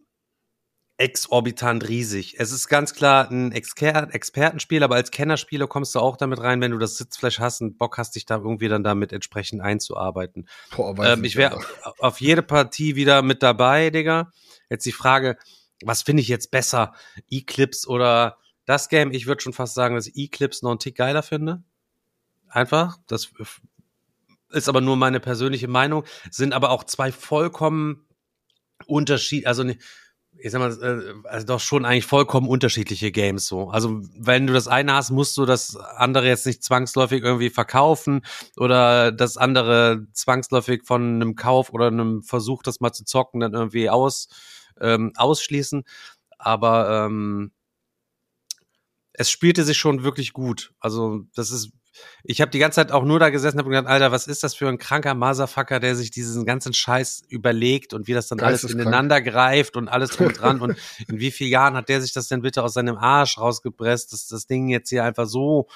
exorbitant riesig. Es ist ganz klar ein Exper Expertenspiel, aber als Kennerspieler kommst du auch damit rein, wenn du das Sitzfleisch hast und Bock hast, dich da irgendwie dann damit entsprechend einzuarbeiten. Boah, ähm, ich wäre auf jede Partie wieder mit dabei, Digga. Jetzt die Frage, was finde ich jetzt besser? Eclipse oder das Game? Ich würde schon fast sagen, dass ich Eclipse noch einen Tick geiler finde. Einfach. Das ist aber nur meine persönliche Meinung. Sind aber auch zwei vollkommen Unterschied, also nicht, ich sag mal, äh, also doch schon eigentlich vollkommen unterschiedliche Games so. Also wenn du das eine hast, musst du das andere jetzt nicht zwangsläufig irgendwie verkaufen oder das andere zwangsläufig von einem Kauf oder einem Versuch, das mal zu zocken, dann irgendwie aus, ähm, ausschließen. Aber ähm, es spielte sich schon wirklich gut. Also das ist ich habe die ganze Zeit auch nur da gesessen und gedacht, Alter, was ist das für ein kranker Motherfucker, der sich diesen ganzen Scheiß überlegt und wie das dann alles ineinander greift und alles drum dran und in wie vielen Jahren hat der sich das denn bitte aus seinem Arsch rausgepresst, dass das Ding jetzt hier einfach so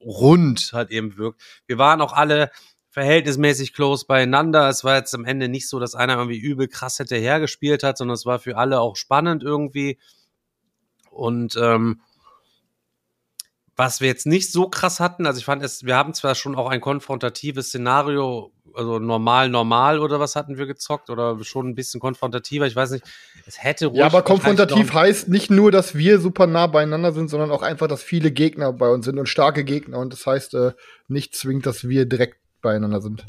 rund halt eben wirkt. Wir waren auch alle verhältnismäßig close beieinander. Es war jetzt am Ende nicht so, dass einer irgendwie übel krass hätte hergespielt hat, sondern es war für alle auch spannend irgendwie. Und ähm, was wir jetzt nicht so krass hatten, also ich fand es, wir haben zwar schon auch ein konfrontatives Szenario, also normal, normal oder was hatten wir gezockt oder schon ein bisschen konfrontativer, ich weiß nicht, es hätte ruhig Ja, aber konfrontativ heißt nicht nur, dass wir super nah beieinander sind, sondern auch einfach, dass viele Gegner bei uns sind und starke Gegner und das heißt äh, nicht zwingend, dass wir direkt beieinander sind.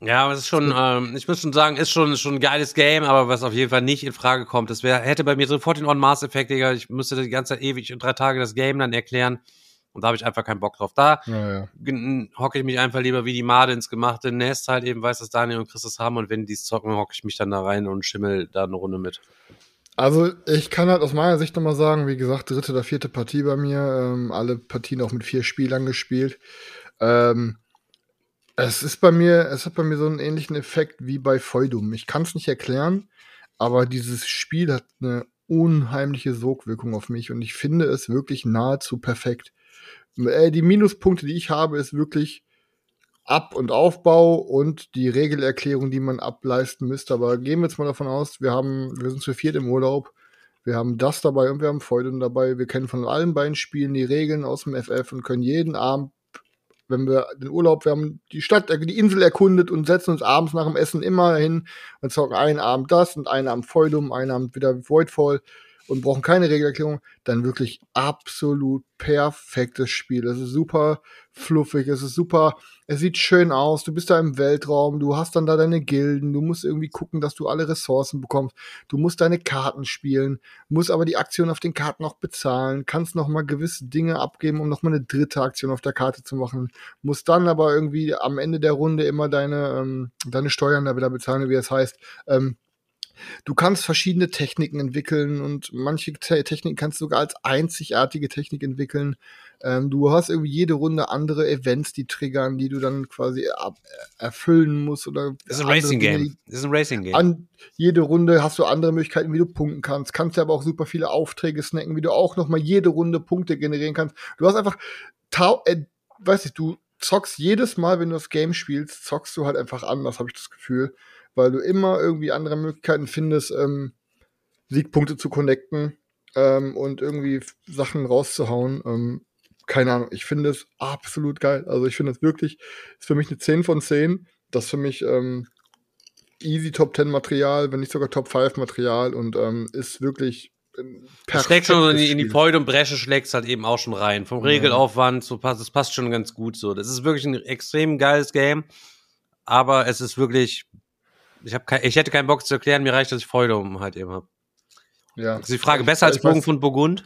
Ja, aber es ist schon, ähm, ich muss schon sagen, ist schon, schon ein geiles Game, aber was auf jeden Fall nicht in Frage kommt, das wäre, hätte bei mir sofort den On-Mass-Effekt, Digga, ich müsste die ganze Zeit ewig in drei Tage das Game dann erklären. Und da habe ich einfach keinen Bock drauf. Da ja, ja. hocke ich mich einfach lieber wie die Made ins gemachte Nest halt eben, weiß, dass Daniel und Chris das haben und wenn die es zocken, hocke ich mich dann da rein und schimmel da eine Runde mit. Also ich kann halt aus meiner Sicht nochmal sagen, wie gesagt, dritte oder vierte Partie bei mir, ähm, alle Partien auch mit vier Spielern gespielt. Ähm, es ist bei mir, es hat bei mir so einen ähnlichen Effekt wie bei Feudum. Ich kann es nicht erklären, aber dieses Spiel hat eine unheimliche Sogwirkung auf mich und ich finde es wirklich nahezu perfekt. Äh, die Minuspunkte, die ich habe, ist wirklich Ab- und Aufbau und die Regelerklärung, die man ableisten müsste. Aber gehen wir jetzt mal davon aus, wir haben, wir sind zu viert im Urlaub. Wir haben das dabei und wir haben Freude dabei. Wir kennen von allen beiden Spielen die Regeln aus dem FF und können jeden Abend, wenn wir den Urlaub, wir haben die Stadt, die Insel erkundet und setzen uns abends nach dem Essen immer hin und zocken einen Abend das und einen Abend Feudum, einen Abend wieder Voidfall und brauchen keine Regelerklärung, dann wirklich absolut perfektes Spiel. Es ist super fluffig, es ist super, es sieht schön aus, du bist da im Weltraum, du hast dann da deine Gilden, du musst irgendwie gucken, dass du alle Ressourcen bekommst, du musst deine Karten spielen, musst aber die Aktion auf den Karten auch bezahlen, kannst noch mal gewisse Dinge abgeben, um noch mal eine dritte Aktion auf der Karte zu machen, musst dann aber irgendwie am Ende der Runde immer deine, ähm, deine Steuern da wieder bezahlen, wie es heißt. Ähm, Du kannst verschiedene Techniken entwickeln und manche Te Techniken kannst du sogar als einzigartige Technik entwickeln. Ähm, du hast irgendwie jede Runde andere Events, die triggern, die du dann quasi äh, erfüllen musst oder. Das ist ein Racing Game. Das ist ein Racing Game. An jede Runde hast du andere Möglichkeiten, wie du punkten kannst. Kannst ja aber auch super viele Aufträge snacken, wie du auch noch mal jede Runde Punkte generieren kannst. Du hast einfach, äh, weiß ich, du zockst jedes Mal, wenn du das Game spielst, zockst du halt einfach anders, habe ich das Gefühl weil du immer irgendwie andere Möglichkeiten findest, ähm, Siegpunkte zu connecten ähm, und irgendwie Sachen rauszuhauen. Ähm, keine Ahnung, ich finde es absolut geil. Also ich finde es wirklich, ist für mich eine 10 von 10. Das ist für mich ähm, easy Top 10 Material, wenn nicht sogar Top 5 Material und ähm, ist wirklich das schlägt schon in die, in die Freude und Bresche schlägt es halt eben auch schon rein. Vom Regelaufwand, so passt, das passt schon ganz gut so. Das ist wirklich ein extrem geiles Game, aber es ist wirklich ich, hab kein, ich hätte keinen Bock zu erklären, mir reicht, dass ich Freude um halt eben habe. Ja. ist die Frage, besser als Bogen von Burgund?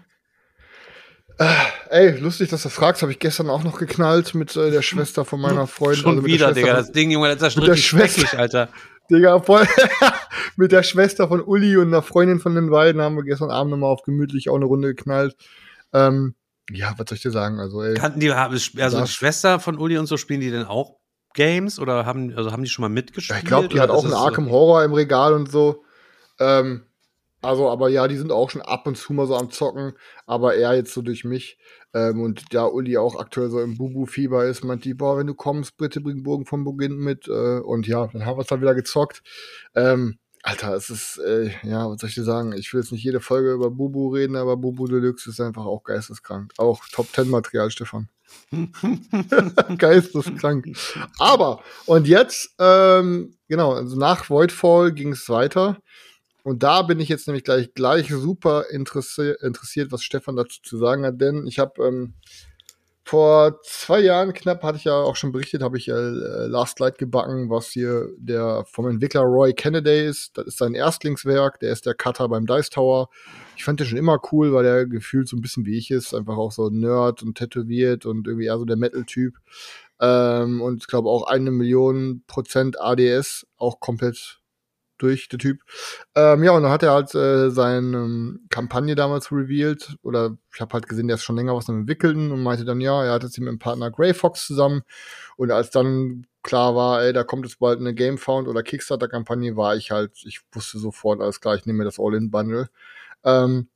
Äh, ey, lustig, dass du fragst, habe ich gestern auch noch geknallt mit äh, der Schwester von meiner Freundin. Schon also wieder, Digga, das Ding, Junge, das ist mit der Schwester, Alter. Digga, voll mit der Schwester von Uli und einer Freundin von den beiden haben wir gestern Abend nochmal auf gemütlich auch eine Runde geknallt. Ähm, ja, was soll ich dir sagen? Also, ey, Kannten die, also die Schwester von Uli und so, spielen die denn auch Games oder haben, also haben die schon mal mitgespielt? ich glaube, die hat auch einen Arkham Horror im Regal und so. Ähm, also, aber ja, die sind auch schon ab und zu mal so am Zocken, aber eher jetzt so durch mich. Ähm, und da Uli auch aktuell so im Bubu-Fieber ist, meint die, boah, wenn du kommst, bitte bring Burgen vom Beginn mit. Äh, und ja, dann haben wir es dann wieder gezockt. Ähm, Alter, es ist, äh, ja, was soll ich dir sagen? Ich will jetzt nicht jede Folge über Bubu reden, aber Bubu Deluxe ist einfach auch geisteskrank. Auch Top Ten Material, Stefan. Geisteskrank. Aber, und jetzt, ähm, genau, also nach Voidfall ging es weiter. Und da bin ich jetzt nämlich gleich, gleich super interessi interessiert, was Stefan dazu zu sagen hat, denn ich habe ähm, vor zwei Jahren knapp, hatte ich ja auch schon berichtet, habe ich äh, Last Light gebacken, was hier der vom Entwickler Roy Kennedy ist. Das ist sein Erstlingswerk, der ist der Cutter beim Dice Tower. Ich fand den schon immer cool, weil der gefühlt so ein bisschen wie ich ist, einfach auch so Nerd und tätowiert und irgendwie eher so der Metal-Typ. Ähm, und ich glaube auch eine Million Prozent ADS, auch komplett durch, der Typ. Ähm, ja, und dann hat er halt äh, seine ähm, Kampagne damals revealed, oder ich habe halt gesehen, der ist schon länger was am entwickeln und meinte dann, ja, er hat jetzt mit dem Partner Grey Fox zusammen. Und als dann klar war, ey, da kommt jetzt bald eine Gamefound oder Kickstarter-Kampagne, war ich halt, ich wusste sofort, alles klar, ich nehme mir das All-In-Bundle. Ähm,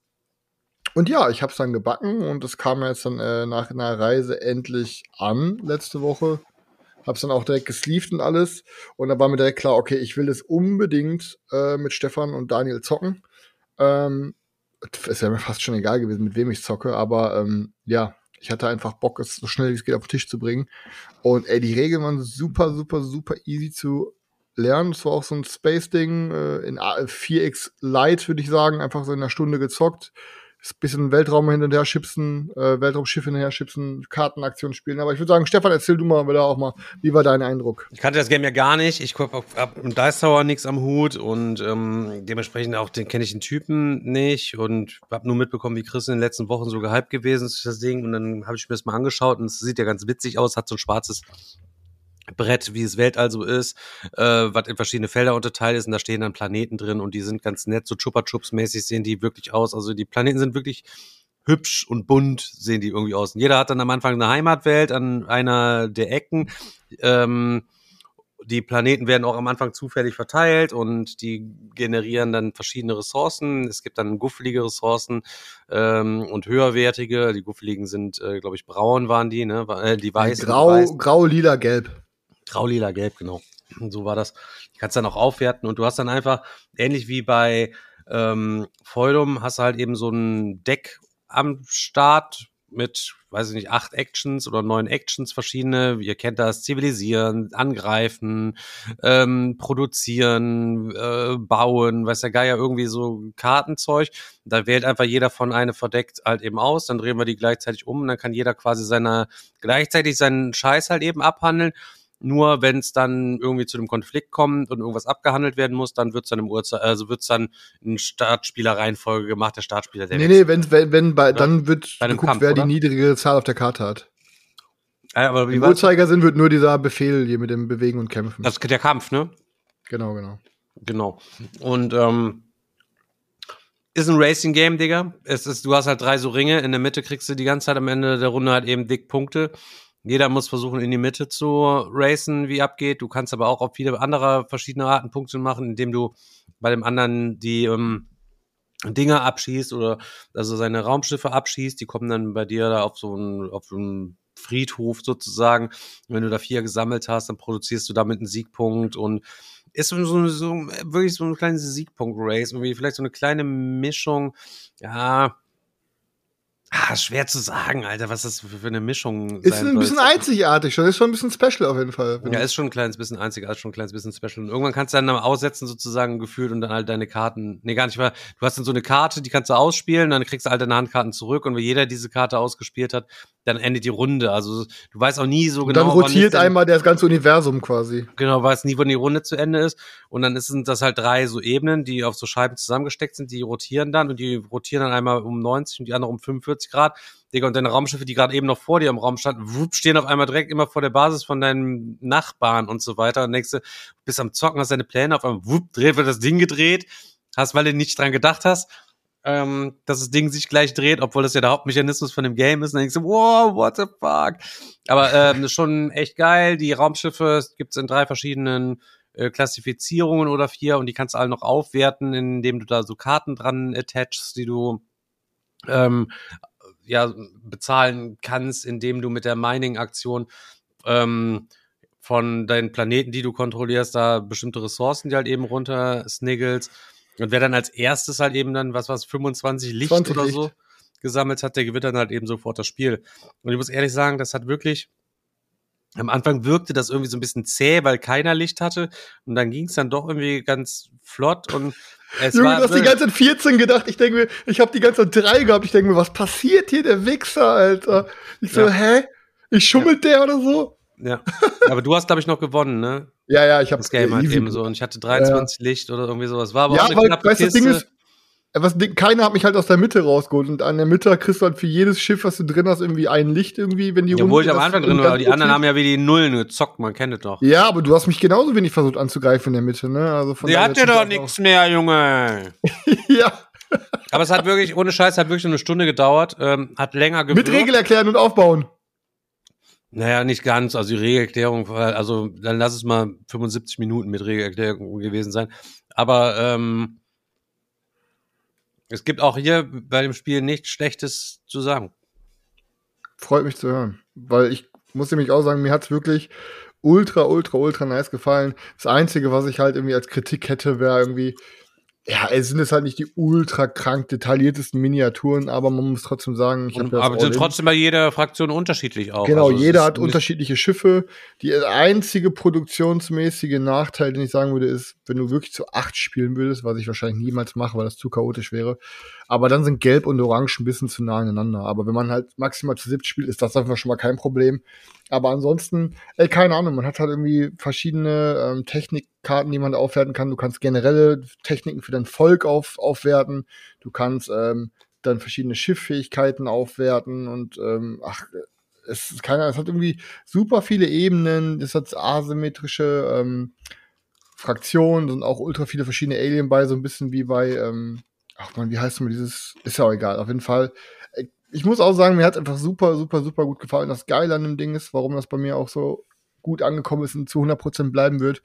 und ja, ich habe es dann gebacken und es kam jetzt dann äh, nach einer Reise endlich an letzte Woche. Hab's dann auch direkt gesleeved und alles. Und da war mir direkt klar, okay, ich will es unbedingt äh, mit Stefan und Daniel zocken. Ähm, ist ja mir fast schon egal gewesen, mit wem ich zocke, aber ähm, ja, ich hatte einfach Bock, es so schnell wie es geht auf den Tisch zu bringen. Und ey, die Regeln waren super, super, super easy zu lernen. Es war auch so ein Space-Ding äh, in 4x Light, würde ich sagen, einfach so in einer Stunde gezockt ein bisschen Weltraum hin und her schipsen, äh, Weltraumschiff hin und her schipsen, Kartenaktionen spielen. Aber ich würde sagen, Stefan, erzähl du mal wieder auch mal, wie war dein Eindruck? Ich kannte das Game ja gar nicht. Ich habe mit Dice Tower nichts am Hut und ähm, dementsprechend auch den kenne ich den Typen nicht und habe nur mitbekommen, wie Chris in den letzten Wochen so gehypt gewesen ist, das Ding. Und dann habe ich mir das mal angeschaut und es sieht ja ganz witzig aus, hat so ein schwarzes Brett, wie es Weltall so ist, äh, was in verschiedene Felder unterteilt ist und da stehen dann Planeten drin und die sind ganz nett, so Chupa Chups mäßig sehen die wirklich aus. Also die Planeten sind wirklich hübsch und bunt sehen die irgendwie aus. Und jeder hat dann am Anfang eine Heimatwelt an einer der Ecken. Ähm, die Planeten werden auch am Anfang zufällig verteilt und die generieren dann verschiedene Ressourcen. Es gibt dann guffelige Ressourcen ähm, und höherwertige. Die guffeligen sind, äh, glaube ich, braun waren die, ne? Äh, die weiß. Grau, weiß. grau, lila, gelb. Grau, lila, gelb, genau. Und so war das. Du kannst dann auch aufwerten und du hast dann einfach, ähnlich wie bei ähm, Feudum, hast du halt eben so ein Deck am Start mit, weiß ich nicht, acht Actions oder neun Actions verschiedene. Ihr kennt das, zivilisieren, angreifen, ähm, produzieren, äh, bauen, weiß der Geier, irgendwie so Kartenzeug. Da wählt einfach jeder von eine verdeckt halt eben aus, dann drehen wir die gleichzeitig um und dann kann jeder quasi seiner, gleichzeitig seinen Scheiß halt eben abhandeln. Nur wenn es dann irgendwie zu einem Konflikt kommt und irgendwas abgehandelt werden muss, dann wird es dann im Uhrzeit, also wird es dann in Startspielerreihenfolge gemacht, der Startspieler der Nee, nee, wenn, wenn, wenn bei, Ja. dann wird Bei geguckt, Kampf, wer oder? die niedrige Zahl auf der Karte hat. Äh, aber wie Im Uhrzeigersinn wird nur dieser Befehl hier mit dem Bewegen und Kämpfen. das? Der Kampf, ne? genau, genau. Genau. Und ähm, ist ein Racing Game, Digga. Es ist, du hast halt drei so Ringe. In der Mitte kriegst du die ganze Zeit am Ende der Runde halt eben dick Punkte. Jeder muss versuchen, in die Mitte zu racen, wie abgeht. Du kannst aber auch auf viele andere verschiedene Arten Punkte machen, indem du bei dem anderen die ähm, Dinger abschießt oder also seine Raumschiffe abschießt. Die kommen dann bei dir da auf so einen, auf einen Friedhof sozusagen. Wenn du da vier gesammelt hast, dann produzierst du damit einen Siegpunkt und ist so, so, so wirklich so ein kleines Siegpunkt-Race. Irgendwie vielleicht so eine kleine Mischung. Ja. Ah, schwer zu sagen, Alter, was das für, eine Mischung Ist ein bisschen soll. einzigartig schon, ist schon ein bisschen special auf jeden Fall. Ja, ist schon ein kleines bisschen einziger, ist schon ein kleines bisschen special. Und irgendwann kannst du dann aussetzen, sozusagen gefühlt, und dann halt deine Karten, nee, gar nicht mal, du hast dann so eine Karte, die kannst du ausspielen, dann kriegst du halt deine Handkarten zurück, und wenn jeder diese Karte ausgespielt hat, dann endet die Runde. Also, du weißt auch nie so und genau. dann rotiert ist einmal das ganze Universum quasi. Genau, weiß nie, wann die Runde zu Ende ist. Und dann sind das halt drei so Ebenen, die auf so Scheiben zusammengesteckt sind, die rotieren dann und die rotieren dann einmal um 90 und die andere um 45 Grad. Digga, und deine Raumschiffe, die gerade eben noch vor dir im Raum standen, wupp, stehen auf einmal direkt immer vor der Basis von deinem Nachbarn und so weiter. Und denkst du, bist am Zocken, hast deine Pläne, auf einmal wupp, dreht, wird das Ding gedreht. Hast, weil du nicht dran gedacht hast, ähm, dass das Ding sich gleich dreht, obwohl das ja der Hauptmechanismus von dem Game ist. Und dann denkst du, wow, what the fuck? Aber ähm, schon echt geil. Die Raumschiffe gibt's in drei verschiedenen äh, Klassifizierungen oder vier und die kannst du alle noch aufwerten, indem du da so Karten dran attachst, die du ähm, ja bezahlen kannst, indem du mit der Mining-Aktion ähm, von deinen Planeten, die du kontrollierst, da bestimmte Ressourcen, die halt eben runter sniggelst. Und wer dann als erstes halt eben dann, was was 25 Licht 20 oder Licht. so gesammelt hat, der gewinnt dann halt eben sofort das Spiel. Und ich muss ehrlich sagen, das hat wirklich am Anfang wirkte das irgendwie so ein bisschen zäh, weil keiner Licht hatte. Und dann ging es dann doch irgendwie ganz flott und es Junge, war du hast die ganze Zeit 14 gedacht. Ich denke mir, ich habe die ganze Zeit 3 gehabt. Ich denke mir, was passiert hier, der Wichser, Alter? Ich so, Ja. hä? Ich schummelt der oder so? ja. Aber du hast, glaube ich, noch gewonnen, ne? Ja, ja, ich habe Das Game halt eben so. Und ich hatte 23 Licht oder irgendwie sowas. War aber Ja, auch eine weil, knappe weißt du, das Kiste. Ding ist, was, Ding- keiner hat mich halt aus der Mitte rausgeholt. Und an der Mitte kriegst du halt für jedes Schiff, was du drin hast, irgendwie ein Licht irgendwie, wenn die ja, wo ich am Anfang drin war, aber die anderen haben ja wie die Nullen gezockt, man kennt es doch. Ja, aber du hast mich genauso wenig versucht anzugreifen in der Mitte, ne? Also von Die daher hat ja doch nichts mehr, Junge. Ja, Aber es hat wirklich, ohne Scheiß, hat wirklich eine Stunde gedauert, ähm, hat länger gewirkt. mit Regel erklären und aufbauen. Naja, nicht ganz. Also die Regelerklärung, also dann lass es mal 75 Minuten mit Regelerklärung gewesen sein. Aber ähm, es gibt auch hier bei dem Spiel nichts Schlechtes zu sagen. Freut mich zu hören. Weil ich muss nämlich auch sagen, mir hat's wirklich ultra, ultra, ultra nice gefallen. Das Einzige, was ich halt irgendwie als Kritik hätte, wäre irgendwie, ja, es sind jetzt halt nicht die ultra krank detailliertesten Miniaturen, aber man muss trotzdem sagen, ich habe aber sind trotzdem bei jeder Fraktion unterschiedlich auch. Genau, Also es jeder hat unterschiedliche Schiffe. Die einzige produktionsmäßige Nachteil, den ich sagen würde, ist, wenn du wirklich zu acht spielen würdest, was ich wahrscheinlich niemals mache, weil das zu chaotisch wäre. Aber dann sind Gelb und Orange ein bisschen zu nah aneinander. Aber wenn man halt maximal zu siebt spielt, ist das einfach schon mal kein Problem. Aber ansonsten, ey, keine Ahnung, man hat halt irgendwie verschiedene ähm, Technikkarten, die man aufwerten kann. Du kannst generelle Techniken für dein Volk auf, aufwerten. Du kannst ähm, dann verschiedene Schifffähigkeiten aufwerten und ähm, ach, es ist keine, es hat irgendwie super viele Ebenen, es hat asymmetrische ähm, Fraktionen, sind auch ultra viele verschiedene Alien bei, so ein bisschen wie bei, ähm, ach man, wie heißt denn dieses, ist ja auch egal, auf jeden Fall. Ich muss auch sagen, mir hat einfach super, super, super gut gefallen. Das Geile an dem Ding ist, warum das bei mir auch so gut angekommen ist und zu 100% bleiben wird.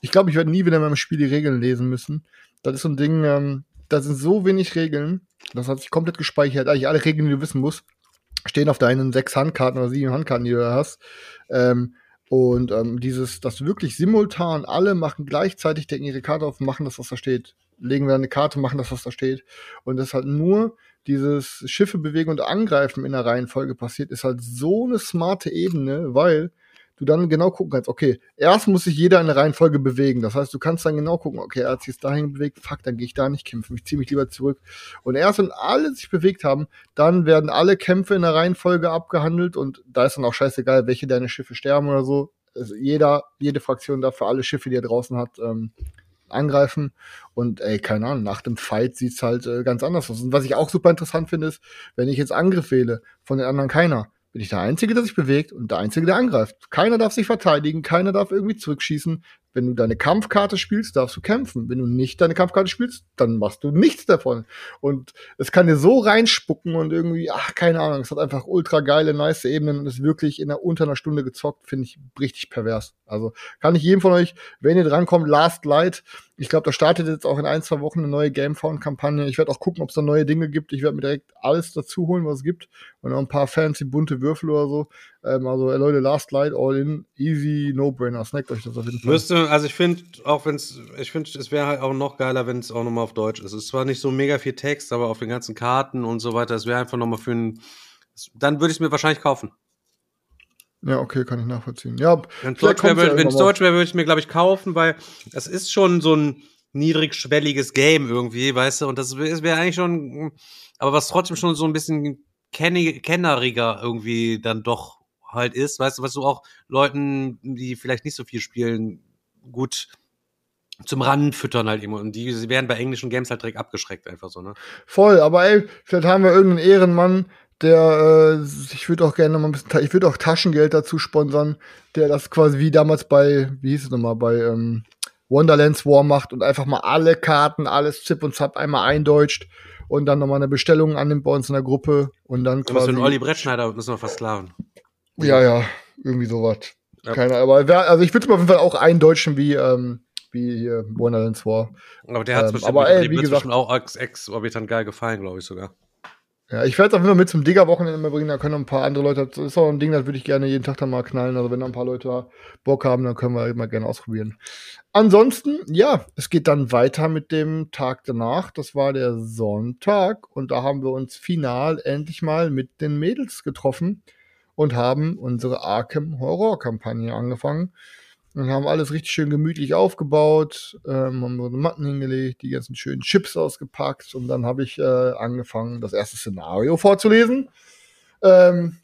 Ich glaube, ich werde nie wieder in meinem Spiel die Regeln lesen müssen. Das ist so ein Ding, ähm, da sind so wenig Regeln, das hat sich komplett gespeichert. Eigentlich alle Regeln, die du wissen musst, stehen auf deinen sechs Handkarten oder sieben Handkarten, die du da hast. Ähm, Und ähm, dieses, das wirklich simultan, alle machen gleichzeitig, decken ihre Karte auf machen das, was da steht. Legen wir eine Karte, machen das, was da steht. Und das halt nur dieses Schiffe bewegen und angreifen in der Reihenfolge passiert, ist halt so eine smarte Ebene, weil du dann genau gucken kannst, okay, erst muss sich jeder in der Reihenfolge bewegen. Das heißt, du kannst dann genau gucken, okay, er hat sich dahin bewegt, fuck, dann gehe ich da nicht kämpfen, ich ziehe mich lieber zurück. Und erst wenn alle sich bewegt haben, dann werden alle Kämpfe in der Reihenfolge abgehandelt und da ist dann auch scheißegal, welche deine Schiffe sterben oder so. Also jeder, jede Fraktion darf für alle Schiffe, die er draußen hat, ähm, angreifen. Und ey, keine Ahnung, nach dem Fight sieht's halt äh, ganz anders aus. Und was ich auch super interessant finde, ist, wenn ich jetzt Angriff wähle, von den anderen keiner, bin ich der Einzige, der sich bewegt und der Einzige, der angreift. Keiner darf sich verteidigen, keiner darf irgendwie zurückschießen. Wenn du deine Kampfkarte spielst, darfst du kämpfen. Wenn du nicht deine Kampfkarte spielst, dann machst du nichts davon. Und es kann dir so reinspucken und irgendwie, ach, keine Ahnung, es hat einfach ultra geile, nice Ebenen und ist wirklich in einer, unter einer Stunde gezockt, finde ich richtig pervers. Also kann ich jedem von euch, wenn ihr drankommt, Last Light, ich glaube, da startet jetzt auch in ein, zwei Wochen eine neue Gamefound-Kampagne. Ich werde auch gucken, ob es da neue Dinge gibt. Ich werde mir direkt alles dazu holen, was es gibt. Und noch ein paar fancy bunte Würfel oder so. Ähm, also, ey, Leute, Last Light, All In, easy, No-Brainer. Snackt euch das auf jeden Fall. Müsste, also ich finde, auch wenn es, ich finde, es wäre halt auch noch geiler, wenn es auch nochmal auf Deutsch ist. Es ist zwar nicht so mega viel Text, aber auf den ganzen Karten und so weiter, es wäre einfach nochmal für ein, dann würde ich es mir wahrscheinlich kaufen. Ja, okay, kann ich nachvollziehen. Ja, wenn es Deutsch wäre, ja wäre, würde ich mir, glaube ich, kaufen, weil es ist schon so ein niedrigschwelliges Game irgendwie, weißt du, und das wäre eigentlich schon, aber was trotzdem schon so ein bisschen kenneriger irgendwie dann doch halt ist, weißt du, was du auch Leuten, die vielleicht nicht so viel spielen, gut zum Ranfüttern halt immer. Und die werden bei englischen Games halt direkt abgeschreckt, einfach so, ne? Voll, aber ey, vielleicht haben wir irgendeinen Ehrenmann, der, äh, ich würde auch gerne noch mal ein bisschen, ich würde auch Taschengeld dazu sponsern, der das quasi wie damals bei, wie hieß es nochmal, bei ähm, Wonderlands War macht und einfach mal alle Karten, alles Zip und Zap einmal eindeutscht und dann nochmal eine Bestellung annimmt bei uns in der Gruppe und dann quasi. Für den Olli Brettschneider müssen wir versklaven. Ja, ja, irgendwie sowas. Ja. Keine, aber wer, also ich würde es auf jeden Fall auch eindeutschen wie, ähm, wie hier Wonderlands War. Aber der hat ähm, bestimmt, aber, ey, wie gesagt, auch ex-orbitant geil gefallen, glaube ich sogar. Ja, ich werde es auf jeden Fall mit zum Digger-Wochenende bringen, da können ein paar andere Leute, das ist auch ein Ding, das würde ich gerne jeden Tag dann mal knallen, also wenn da ein paar Leute Bock haben, dann können wir immer gerne ausprobieren. Ansonsten, ja, es geht dann weiter mit dem Tag danach, das war der Sonntag und da haben wir uns final endlich mal mit den Mädels getroffen und haben unsere Arkham Horror Kampagne angefangen. Und haben alles richtig schön gemütlich aufgebaut, ähm, haben unsere Matten hingelegt, die ganzen schönen Chips ausgepackt und dann habe ich äh, angefangen, das erste Szenario vorzulesen. Ähm,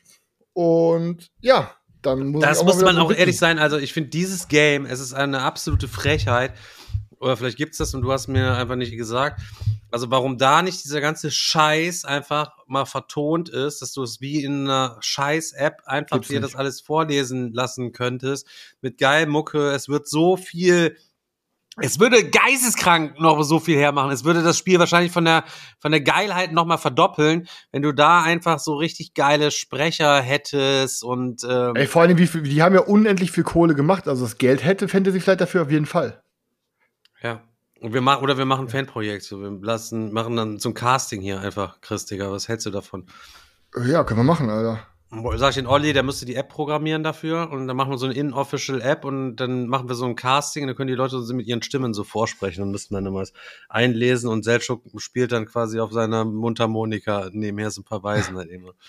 und ja, dann muss Das muss man auch ehrlich sein, also ich finde dieses Game, es ist eine absolute Frechheit. Oder vielleicht gibt es das und du hast mir einfach nicht gesagt. Also warum da nicht dieser ganze Scheiß einfach mal vertont ist, dass du es wie in einer Scheiß-App einfach Gibt's dir nicht. das alles vorlesen lassen könntest. Mit geil Mucke. Es wird so viel es würde geisteskrank noch so viel hermachen. Es würde das Spiel wahrscheinlich von der, von der Geilheit noch mal verdoppeln, wenn du da einfach so richtig geile Sprecher hättest und ähm Ey, vor allem, wie viel, die haben ja unendlich viel Kohle gemacht. Also das Geld hätte Fantasy vielleicht dafür auf jeden Fall. Ja. Und wir machen, oder wir machen ein Fanprojekt. So, wir lassen, machen dann so ein Casting hier einfach, Chris, Digga. Was hältst du davon? Ja, können wir machen, Alter. Sag ich den Olli, der müsste die App programmieren dafür und dann machen wir so eine in-official App und dann machen wir so ein Casting und dann können die Leute so mit ihren Stimmen so vorsprechen und müssen dann immer einlesen und Selchuk spielt dann quasi auf seiner Mundharmonika nebenher so ein paar Weisen halt immer.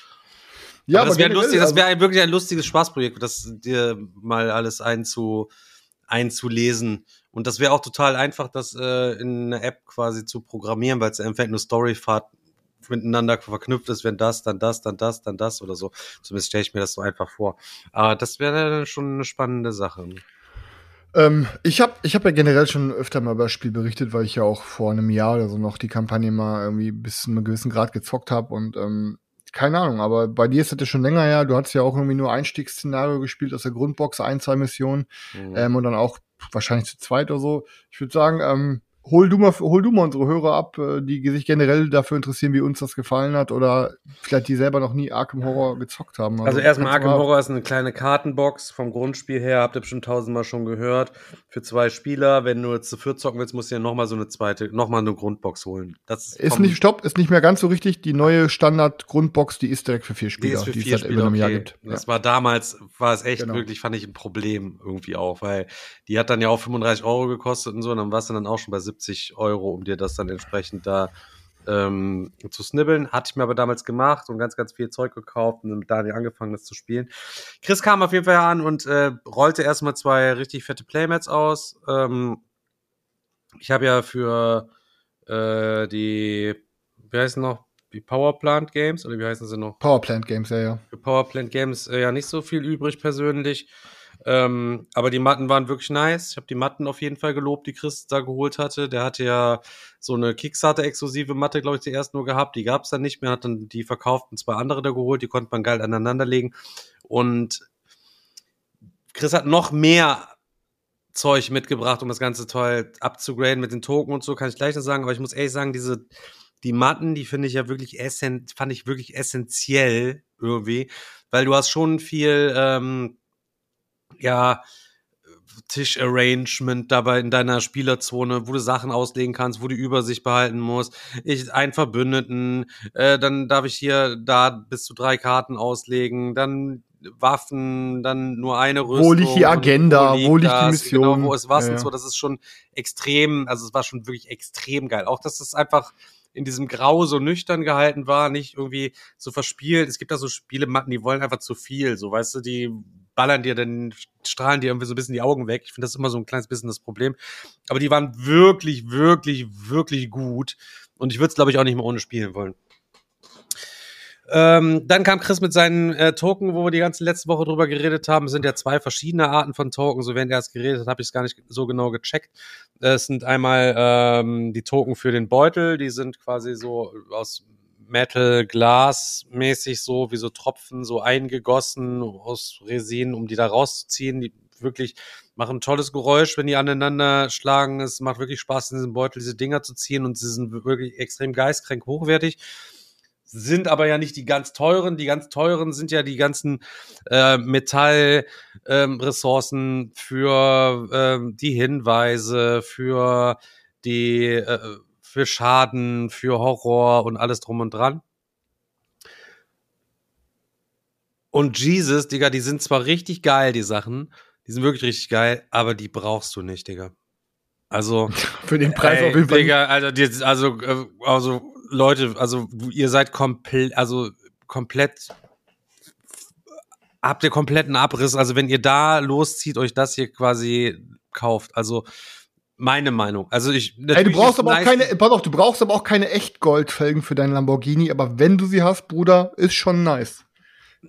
Ja, aber, aber das wäre lustig, das wäre also wirklich ein lustiges Spaßprojekt, das dir mal alles einzu, einzulesen und das wäre auch total einfach, das äh, in eine App quasi zu programmieren, weil es einfach nur Storyfahrt miteinander verknüpft ist, wenn das, dann das, dann das, dann das oder so. Zumindest stelle ich mir das so einfach vor. Aber das wäre schon eine spannende Sache. Ähm, ich habe ich hab ja generell schon öfter mal über das Spiel berichtet, weil ich ja auch vor einem Jahr oder so noch die Kampagne mal irgendwie bis zu einem gewissen Grad gezockt habe und ähm, keine Ahnung, aber bei dir ist das ja schon länger her. Du hattest ja auch irgendwie nur Einstiegsszenario gespielt aus der Grundbox, ein, zwei Missionen mhm. ähm, und dann auch wahrscheinlich zu zweit oder so. Ich würde sagen, ähm, hol du mal, hol du mal unsere Hörer ab, äh, die sich generell dafür interessieren, wie uns das gefallen hat oder vielleicht die selber noch nie Arkham Horror gezockt haben. Also, erstmal Arkham Horror ist eine kleine Kartenbox vom Grundspiel her, habt ihr bestimmt tausendmal schon gehört. Für zwei Spieler, wenn du jetzt zu viert zocken willst, musst du ja nochmal so eine zweite, nochmal eine Grundbox holen. Das ist, ist nicht, stopp, ist nicht mehr ganz so richtig. Die neue Standard-Grundbox, die ist direkt für vier Spieler. Die ist für vier die Spieler, okay. gibt. Das ja. war damals, war es echt genau. wirklich, fand ich ein Problem irgendwie auch, weil die hat dann ja auch 35 Euro gekostet und so, und dann warst du dann auch schon bei 70 Euro, um dir das dann entsprechend da ähm, zu snibbeln. Hatte ich mir aber damals gemacht und ganz, ganz viel Zeug gekauft und mit Daniel angefangen, das zu spielen. Chris kam auf jeden Fall an und äh, rollte erstmal zwei richtig fette Playmats aus. Ähm, ich habe ja für äh, die, wie heißen noch, die Powerplant Games oder wie heißen sie noch? Powerplant Games, ja, ja. Für Powerplant Games äh, ja nicht so viel übrig persönlich. Ähm, aber die Matten waren wirklich nice. Ich habe die Matten auf jeden Fall gelobt, die Chris da geholt hatte. Der hatte ja so eine Kickstarter-exklusive Matte, glaube ich, zuerst nur gehabt. Die gab es dann nicht mehr, hat dann die verkauft und zwei andere da geholt. Die konnte man geil aneinanderlegen. Und Chris hat noch mehr Zeug mitgebracht, um das Ganze toll abzugraden mit den Token und so, kann ich gleich noch sagen. Aber ich muss ehrlich sagen, diese, die Matten, die finde ich ja wirklich essen, fand ich wirklich essentiell irgendwie, weil du hast schon viel, ähm, ja, Tischarrangement dabei in deiner Spielerzone, wo du Sachen auslegen kannst, wo du Übersicht behalten musst. Ich einen Verbündeten, äh, dann darf ich hier da bis zu drei Karten auslegen, dann Waffen, dann nur eine Rüstung. Wo liegt die Agenda, wo liegt, wo liegt die Mission? Genau, wo ist was ja, und so. Das ist schon extrem, also es war schon wirklich extrem geil. Auch, dass das einfach in diesem Grau so nüchtern gehalten war, nicht irgendwie so verspielt. Es gibt da so Spielematten, die wollen einfach zu viel, so weißt du, die ballern dir dann, strahlen dir irgendwie so ein bisschen die Augen weg. Ich finde das immer so ein kleines bisschen das Problem. Aber die waren wirklich, wirklich, wirklich gut. Und ich würde es, glaube ich, auch nicht mehr ohne spielen wollen. Ähm, dann kam Chris mit seinen äh, Token, wo wir die ganze letzte Woche drüber geredet haben. Es sind ja zwei verschiedene Arten von Token. So während er es geredet hat, habe ich es gar nicht so genau gecheckt. Es sind einmal ähm, die Token für den Beutel. Die sind quasi so aus Metal Glas mäßig so wie so Tropfen so eingegossen aus Resin, um die da rauszuziehen. Die wirklich machen ein tolles Geräusch, wenn die aneinander schlagen. Es macht wirklich Spaß, in diesem Beutel diese Dinger zu ziehen und sie sind wirklich extrem geistkrank hochwertig sind aber ja nicht die ganz teuren. Die ganz teuren sind ja die ganzen äh, Metallressourcen ähm, für ähm, die Hinweise, für die äh, für Schaden, für Horror und alles drum und dran. Und Jesus, Digga, die sind zwar richtig geil, die Sachen, die sind wirklich richtig geil, aber die brauchst du nicht, Digga. Also für den Preis ey, auf jeden Fall. Digga, also, die, also, äh, also Leute, also ihr seid komplett, also komplett habt ihr kompletten Abriss. Also wenn ihr da loszieht, euch das hier quasi kauft. Also meine Meinung. Also ich. Ey, du brauchst aber auch keine, pass auf, du brauchst aber auch keine Echtgoldfelgen für deinen Lamborghini, aber wenn du sie hast, Bruder, ist schon nice.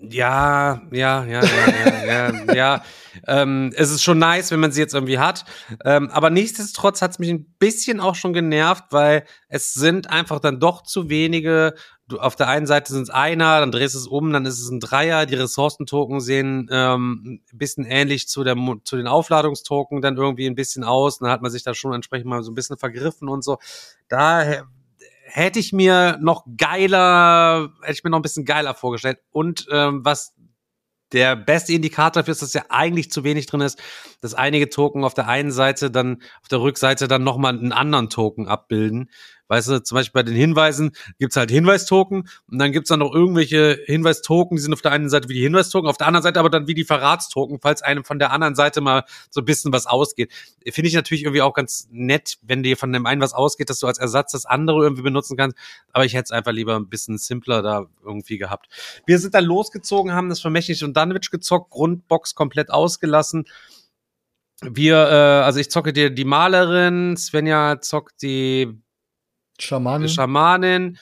Ja, ja, ja, ja, ja, ja, ja. Ähm, es ist schon nice, wenn man sie jetzt irgendwie hat. Ähm, aber nichtsdestotrotz hat es mich ein bisschen auch schon genervt, weil es sind einfach dann doch zu wenige. Du, auf der einen Seite sind es einer, dann drehst du es um, dann ist es ein Dreier. Die Ressourcentoken sehen ähm, ein bisschen ähnlich zu, der, zu den Aufladungstoken dann irgendwie ein bisschen aus. Dann hat man sich da schon entsprechend mal so ein bisschen vergriffen und so. Da hätte ich mir noch geiler, hätte ich mir noch ein bisschen geiler vorgestellt. Und ähm, was der beste Indikator dafür ist, dass ja eigentlich zu wenig drin ist, dass einige Token auf der einen Seite dann, auf der Rückseite dann nochmal einen anderen Token abbilden. Weißt du, zum Beispiel bei den Hinweisen gibt's halt Hinweistoken und dann gibt's dann noch irgendwelche Hinweistoken, die sind auf der einen Seite wie die Hinweistoken, auf der anderen Seite aber dann wie die Verratstoken, falls einem von der anderen Seite mal so ein bisschen was ausgeht. Finde ich natürlich irgendwie auch ganz nett, wenn dir von dem einen was ausgeht, dass du als Ersatz das andere irgendwie benutzen kannst. Aber ich hätte es einfach lieber ein bisschen simpler da irgendwie gehabt. Wir sind dann losgezogen, haben das Vermächtnis und Danwich gezockt, Grundbox komplett ausgelassen. Wir, äh, also ich zocke dir die Malerin, Svenja zockt die Schamanin. Schamanin.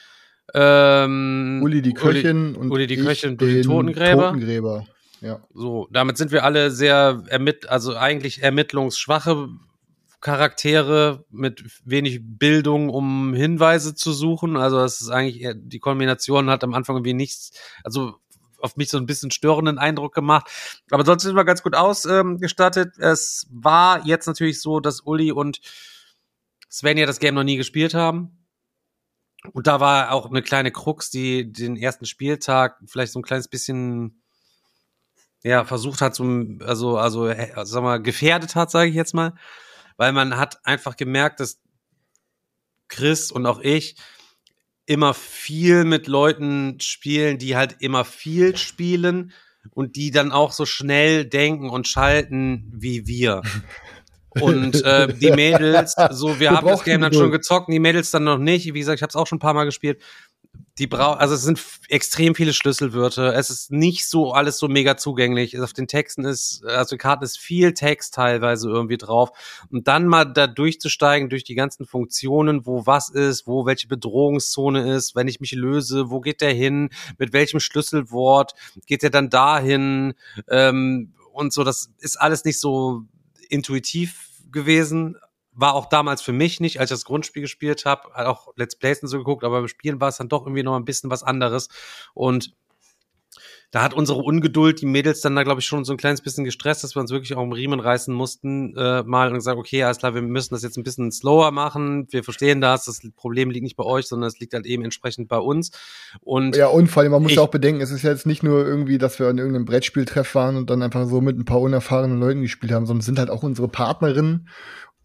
Ähm, Uli die Köchin Uli, und Uli die Köchin die Totengräber. Totengräber. Ja. So, damit sind wir alle sehr ermitt also eigentlich ermittlungsschwache Charaktere mit wenig Bildung, um Hinweise zu suchen. Also das ist eigentlich die Kombination hat am Anfang irgendwie nichts, also auf mich so ein bisschen störenden Eindruck gemacht. Aber sonst sind wir ganz gut ausgestattet. Ähm, es war jetzt natürlich so, dass Uli und Svenja das Game noch nie gespielt haben. Und da war auch eine kleine Krux, die den ersten Spieltag vielleicht so ein kleines bisschen ja, versucht hat, zum, also, also, sag mal, gefährdet hat, sage ich jetzt mal. Weil man hat einfach gemerkt, dass Chris und auch ich immer viel mit Leuten spielen, die halt immer viel spielen und die dann auch so schnell denken und schalten wie wir. Und äh, die Mädels, so, wir haben das Game dann schon gezockt, die Mädels dann noch nicht. Wie gesagt, ich habe es auch schon ein paar Mal gespielt die braucht, also es sind extrem viele Schlüsselwörter. Es ist nicht so alles so mega zugänglich. Auf den Texten ist, also Karten ist viel Text teilweise irgendwie drauf. Und dann mal da durchzusteigen durch die ganzen Funktionen, wo was ist, wo welche Bedrohungszone ist, wenn ich mich löse, wo geht der hin, mit welchem Schlüsselwort geht der dann dahin ähm, und so. Das ist alles nicht so intuitiv gewesen, war auch damals für mich nicht, als ich das Grundspiel gespielt habe, auch Let's Plays und so geguckt, aber beim Spielen war es dann doch irgendwie noch ein bisschen was anderes. Und da hat unsere Ungeduld die Mädels dann da, glaube ich, schon so ein kleines bisschen gestresst, dass wir uns wirklich auch im Riemen reißen mussten, äh, mal und gesagt, okay, alles klar, wir müssen das jetzt ein bisschen slower machen. Wir verstehen das, das Problem liegt nicht bei euch, sondern es liegt halt eben entsprechend bei uns. Und ja, und vor allem, man muss ja auch bedenken, es ist ja jetzt nicht nur irgendwie, dass wir an irgendeinem Brettspieltreff waren und dann einfach so mit ein paar unerfahrenen Leuten gespielt haben, sondern es sind halt auch unsere Partnerinnen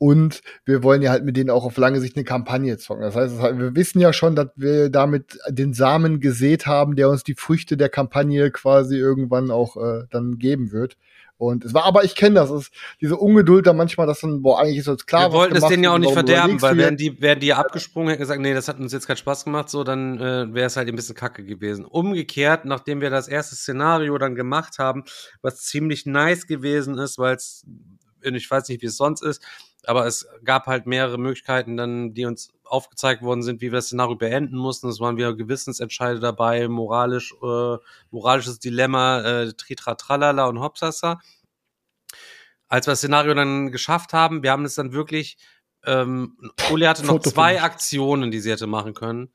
und wir wollen ja halt mit denen auch auf lange Sicht eine Kampagne zocken. Das heißt, wir wissen ja schon, dass wir damit den Samen gesät haben, der uns die Früchte der Kampagne quasi irgendwann auch äh, dann geben wird. Und es war, aber ich kenne das, ist diese Ungeduld da manchmal, dass dann, boah, eigentlich ist uns klar, Wir wollten es denen ja auch nicht verderben, weil wären die, wären die ja abgesprungen, hätten gesagt, nee, das hat uns jetzt keinen Spaß gemacht, so, dann äh, wäre es halt ein bisschen kacke gewesen. Umgekehrt, nachdem wir das erste Szenario dann gemacht haben, was ziemlich nice gewesen ist, weil es, ich weiß nicht, wie es sonst ist, aber es gab halt mehrere Möglichkeiten dann, die uns aufgezeigt worden sind, wie wir das Szenario beenden mussten. Es waren wieder Gewissensentscheide dabei, moralisch, äh, moralisches Dilemma, äh, Tritra Tralala und Hopsasa. Als wir das Szenario dann geschafft haben, wir haben es dann wirklich, ähm, Uli hatte noch zwei Aktionen, die sie hätte machen können.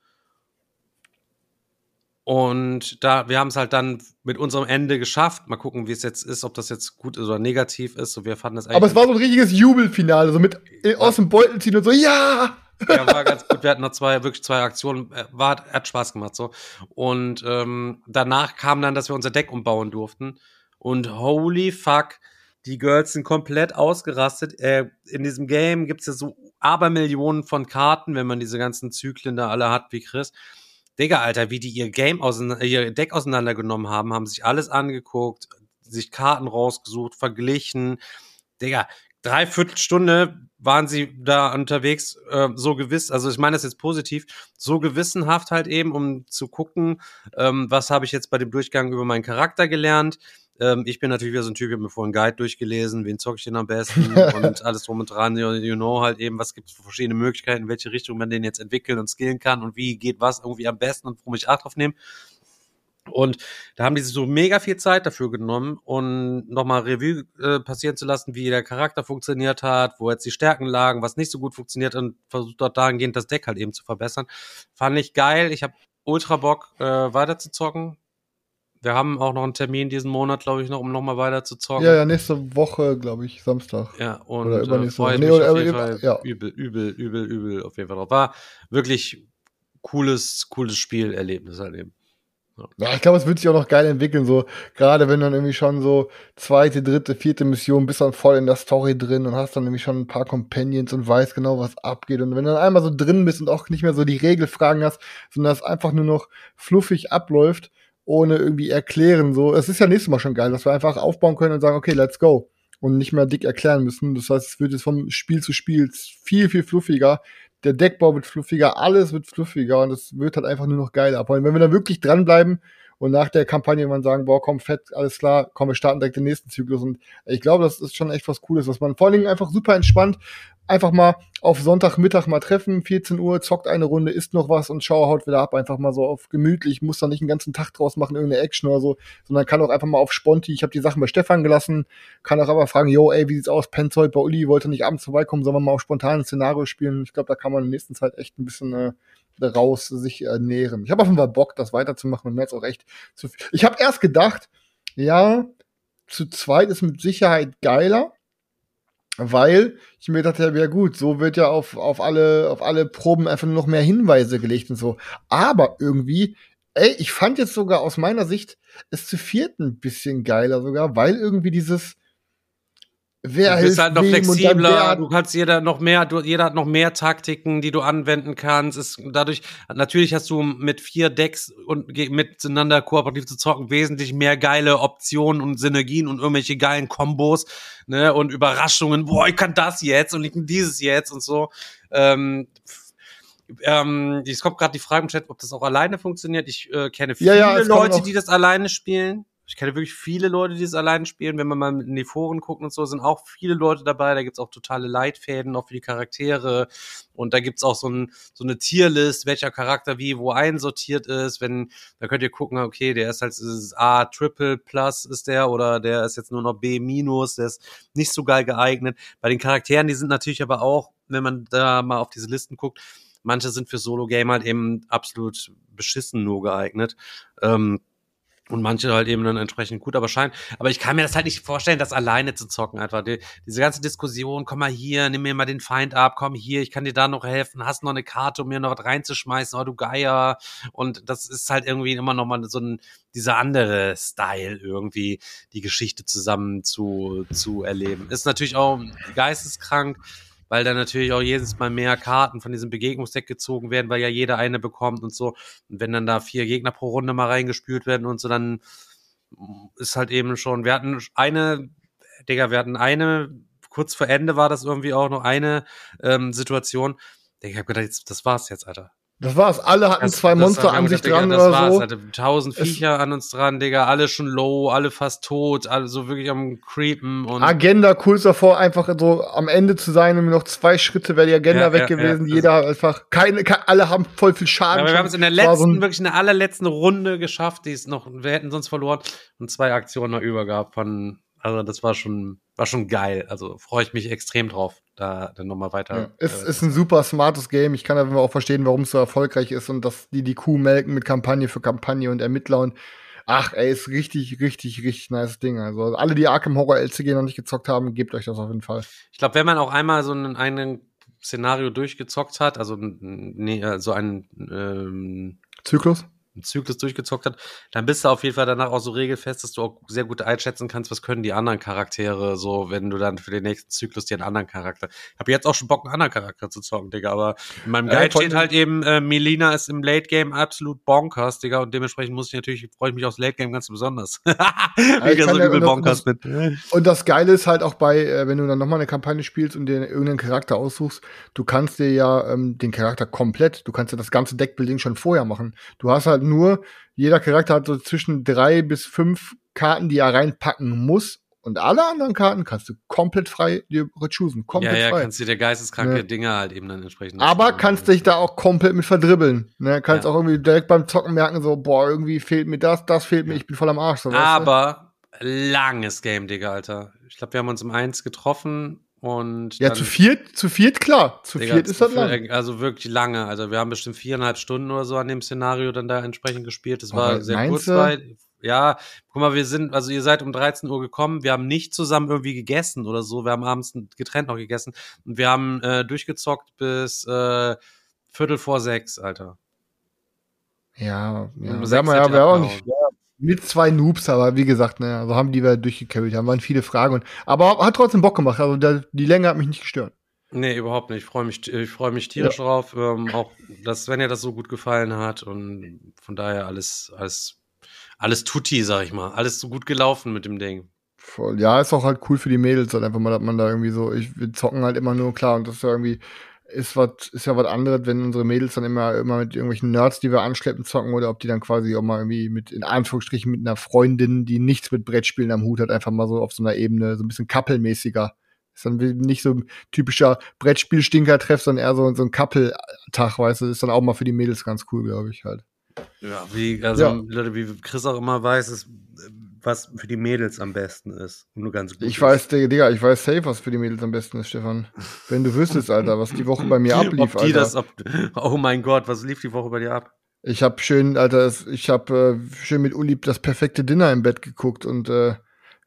Und da, wir haben es halt dann mit unserem Ende geschafft. Mal gucken, wie es jetzt ist, ob das jetzt gut oder negativ ist. So, wir fanden das eigentlich. Aber es war so ein richtiges Jubelfinale, so mit ja. aus dem Beutel ziehen und so, ja! Ja, war ganz gut. Wir hatten noch zwei, wirklich zwei Aktionen. Äh, war, hat Spaß gemacht, so. Und ähm, danach kam dann, dass wir unser Deck umbauen durften. Und holy fuck, die Girls sind komplett ausgerastet. Äh, in diesem Game gibt's ja so Abermillionen von Karten, wenn man diese ganzen Zyklen da alle hat wie Chris. Digga, Alter, wie die ihr Game auseinander, ihr Deck auseinandergenommen haben, haben sich alles angeguckt, sich Karten rausgesucht, verglichen. Digga, dreiviertel Stunde waren sie da unterwegs, äh, so gewiss, also ich meine das jetzt positiv, so gewissenhaft halt eben, um zu gucken, ähm, was habe ich jetzt bei dem Durchgang über meinen Charakter gelernt, ähm, ich bin natürlich wieder so ein Typ, ich habe mir vorhin Guide durchgelesen, wen zocke ich denn am besten und alles drum und dran, you, know halt eben, was gibt es für verschiedene Möglichkeiten, in welche Richtung man den jetzt entwickeln und skillen kann und wie geht was irgendwie am besten und worum ich Acht drauf nehme. Und da haben die sich so mega viel Zeit dafür genommen und nochmal Revue äh, passieren zu lassen, wie der Charakter funktioniert hat, wo jetzt die Stärken lagen, was nicht so gut funktioniert und versucht dort dahingehend das Deck halt eben zu verbessern. Fand ich geil. Ich habe ultra Bock äh, weiter zu zocken. Wir haben auch noch einen Termin diesen Monat, glaube ich, noch, um nochmal weiter zu zocken. Ja, ja, nächste Woche, glaube ich, Samstag. Ja, und oder übernächste äh, Woche. Nee, oder, auf jeden Fall ja. übel, übel, übel, übel auf jeden Fall drauf. War wirklich cooles, cooles Spielerlebnis halt eben. Ja. ich glaube, es wird sich auch noch geil entwickeln, so gerade wenn dann irgendwie schon so zweite, dritte, vierte Mission bist dann voll in der Story drin und hast dann nämlich schon ein paar Companions und weißt genau, was abgeht. Und wenn du dann einmal so drin bist und auch nicht mehr so die Regelfragen hast, sondern es einfach nur noch fluffig abläuft, ohne irgendwie erklären. So, es ist ja nächstes Mal schon geil, dass wir einfach aufbauen können und sagen, okay, let's go. Und nicht mehr dick erklären müssen. Das heißt, es wird jetzt vom Spiel zu Spiel viel, viel fluffiger. Der Deckbau wird fluffiger, alles wird fluffiger und es wird halt einfach nur noch geiler. Aber wenn wir da wirklich dranbleiben und nach der Kampagne man sagen, boah, komm, fett, alles klar, komm, wir starten direkt den nächsten Zyklus. Und ich glaube, das ist schon echt was Cooles, was man vor allen Dingen einfach super entspannt einfach mal auf Sonntagmittag mal treffen, 14 Uhr, zockt eine Runde, isst noch was und schau haut wieder ab. Einfach mal so auf gemütlich, muss da nicht einen ganzen Tag draus machen, irgendeine Action oder so, sondern kann auch einfach mal auf Sponti. Ich habe die Sachen bei Stefan gelassen, kann auch aber fragen, yo, ey, wie sieht's aus? Heute bei Uli, wollte nicht abends vorbeikommen, sollen wir mal auf spontan ein Szenario spielen? Ich glaube, da kann man in der nächsten Zeit echt ein bisschen äh, raus sich ernähren. Ich habe auf jeden Fall Bock, das weiterzumachen und mir jetzt auch echt zu viel. Ich habe erst gedacht, ja, zu zweit ist mit Sicherheit geiler weil ich mir dachte, ja gut, so wird ja auf, auf, alle, auf alle Proben einfach nur noch mehr Hinweise gelegt und so. Aber irgendwie, ey, ich fand jetzt sogar aus meiner Sicht es zu viert ein bisschen geiler sogar, weil irgendwie dieses, wer du bist halt noch flexibler, du kannst jeder noch mehr, du, jeder hat noch mehr Taktiken, die du anwenden kannst. Ist dadurch, natürlich hast du mit vier Decks und miteinander kooperativ zu zocken wesentlich mehr geile Optionen und Synergien und irgendwelche geilen Kombos, ne, und Überraschungen. Boah, ich kann das jetzt und ich kann dieses jetzt und so. Ähm, ähm, es kommt gerade die Frage im Chat, ob das auch alleine funktioniert. Ich äh, kenne viele ja, ja, Leute, die das alleine spielen. Ich kenne wirklich viele Leute, die es alleine spielen. Wenn man mal in die Foren guckt und so, sind auch viele Leute dabei. Da gibt's auch totale Leitfäden, auch für die Charaktere. Und da gibt's auch so, ein, so eine Tierlist, welcher Charakter wie wo einsortiert ist. Wenn, da könnt ihr gucken, okay, der ist halt ist A Triple Plus ist der oder der ist jetzt nur noch B Minus, der ist nicht so geil geeignet. Bei den Charakteren, die sind natürlich aber auch, wenn man da mal auf diese Listen guckt, manche sind für Solo-Game halt eben absolut beschissen nur geeignet. Ähm, und manche halt eben dann entsprechend gut, aber scheint. Aber ich kann mir das halt nicht vorstellen, das alleine zu zocken einfach. Die, diese ganze Diskussion, komm mal hier, nimm mir mal den Feind ab, komm hier, ich kann dir da noch helfen, hast noch eine Karte, um mir noch was reinzuschmeißen, oh du Geier. Und das ist halt irgendwie immer noch mal so ein, dieser andere Style irgendwie, die Geschichte zusammen zu, zu erleben. Ist natürlich auch geisteskrank weil dann natürlich auch jedes Mal mehr Karten von diesem Begegnungsdeck gezogen werden, weil ja jeder eine bekommt und so. Und wenn dann da vier Gegner pro Runde mal reingespült werden und so, dann ist halt eben schon, wir hatten eine, Digga, wir hatten eine, kurz vor Ende war das irgendwie auch noch eine ähm, Situation. Ich hab gedacht, jetzt, das war's jetzt, Alter. Das war's. Alle hatten das, zwei Monster an sich dran Digga, das oder war's, so. Hatte tausend Viecher es an uns dran, Digga. Alle schon low, alle fast tot, alle so wirklich am creepen und. Agenda kurz davor, einfach so am Ende zu sein und noch zwei Schritte wäre die Agenda ja, weg ja, gewesen. Ja, Jeder einfach, keine, alle haben voll viel Schaden. Ja, wir haben es in der letzten, so wirklich in der allerletzten Runde geschafft, die ist noch, wir hätten sonst verloren und zwei Aktionen noch über gehabt von, also das war schon, war schon geil. Also freue ich mich extrem drauf da dann nochmal weiter. Ja, es äh, ist ein super smartes Game. Ich kann aber auch verstehen, warum es so erfolgreich ist und dass die die Kuh melken mit Kampagne für Kampagne und Ermittler und ach, ey, ist richtig, richtig, richtig nice Ding. Also alle, die Arkham Horror LCG noch nicht gezockt haben, gebt euch das auf jeden Fall. Ich glaube, wenn man auch einmal so einen, einen Szenario durchgezockt hat, also nee, äh, so einen ähm, Zyklus? Einen Zyklus durchgezockt hat, dann bist du auf jeden Fall danach auch so regelfest, dass du auch sehr gut einschätzen kannst, was können die anderen Charaktere so, wenn du dann für den nächsten Zyklus dir einen anderen Charakter. Ich habe jetzt auch schon Bock, einen anderen Charakter zu zocken, Digga, aber in meinem Guide ja, steht halt eben, äh, Melina ist im Late Game absolut bonkers, Digga, und dementsprechend muss ich natürlich, freue ich mich aufs Late Game ganz besonders. Wie so übel bonkers bin. Und das Geile ist halt auch bei, äh, wenn du dann nochmal eine Kampagne spielst und dir irgendeinen Charakter aussuchst, du kannst dir ja ähm, den Charakter komplett, du kannst ja das ganze Deckbuilding schon vorher machen. Du hast halt nur, jeder Charakter hat so zwischen drei bis fünf Karten, die er reinpacken muss. Und alle anderen Karten kannst du komplett frei dir choosen. Komplett ja, ja, frei. kannst du dir geisteskranke ne? Dinge halt eben dann entsprechend. Aber kannst dich da auch komplett mit verdribbeln. Ne? Kannst ja. auch irgendwie direkt beim Zocken merken, so, boah, irgendwie fehlt mir das, das fehlt mir, ich bin voll am Arsch. So, Aber langes Game, Digga, Alter. Ich glaube, wir haben uns um eins getroffen und ja, zu viert, zu viert, klar. Zu Digga, viert ist das lang. Also wirklich lange. Also wir haben bestimmt viereinhalb Stunden oder so an dem Szenario dann da entsprechend gespielt. Das war sehr kurzweilig. Ja, guck mal, wir sind, also ihr seid um 13 Uhr gekommen, wir haben nicht zusammen irgendwie gegessen oder so, wir haben abends getrennt noch gegessen und wir haben äh, durchgezockt bis äh, Viertel vor sechs, Alter. Ja, ja. Sechs ja, wir auch nicht, ja, mit zwei Noobs, aber wie gesagt, ne, also haben die wir durchgecarried, haben waren viele Fragen. Und, aber hat trotzdem Bock gemacht. Also der, die Länge hat mich nicht gestört. Nee, überhaupt nicht. Ich freue mich, ich freue mich tierisch ja. drauf. Ähm, auch, dass Svenja das so gut gefallen hat. Und von daher alles, alles, alles tutti, sag ich mal. Alles so gut gelaufen mit dem Ding. Voll. Ja, ist auch halt cool für die Mädels, halt einfach mal, dass man da irgendwie so, ich, wir zocken halt immer nur, klar, und das ist ja irgendwie, ist was, ist ja was anderes, wenn unsere Mädels dann immer, immer mit irgendwelchen Nerds, die wir anschleppen, zocken oder ob die dann quasi auch mal irgendwie mit, in Anführungsstrichen, mit einer Freundin, die nichts mit Brettspielen am Hut hat, einfach mal so auf so einer Ebene, so ein bisschen couple-mäßiger. Ist dann nicht so ein typischer Brettspiel-Stinker-Treff, sondern eher so, so ein Couple-Tag, weißt du, ist dann auch mal für die Mädels ganz cool, glaube ich halt. Ja, wie, also, ja. wie Chris auch immer weiß, ist was für die Mädels am besten ist. Nur ganz gut. Ich ist. weiß, Digga, ich weiß safe, was für die Mädels am besten ist, Stefan. Wenn du wüsstest, Alter, was die Woche bei mir ablief, ob die Alter. Das, ob, oh mein Gott, was lief die Woche bei dir ab? Ich hab schön, Alter, ich hab äh, schön mit Uli das perfekte Dinner im Bett geguckt und äh,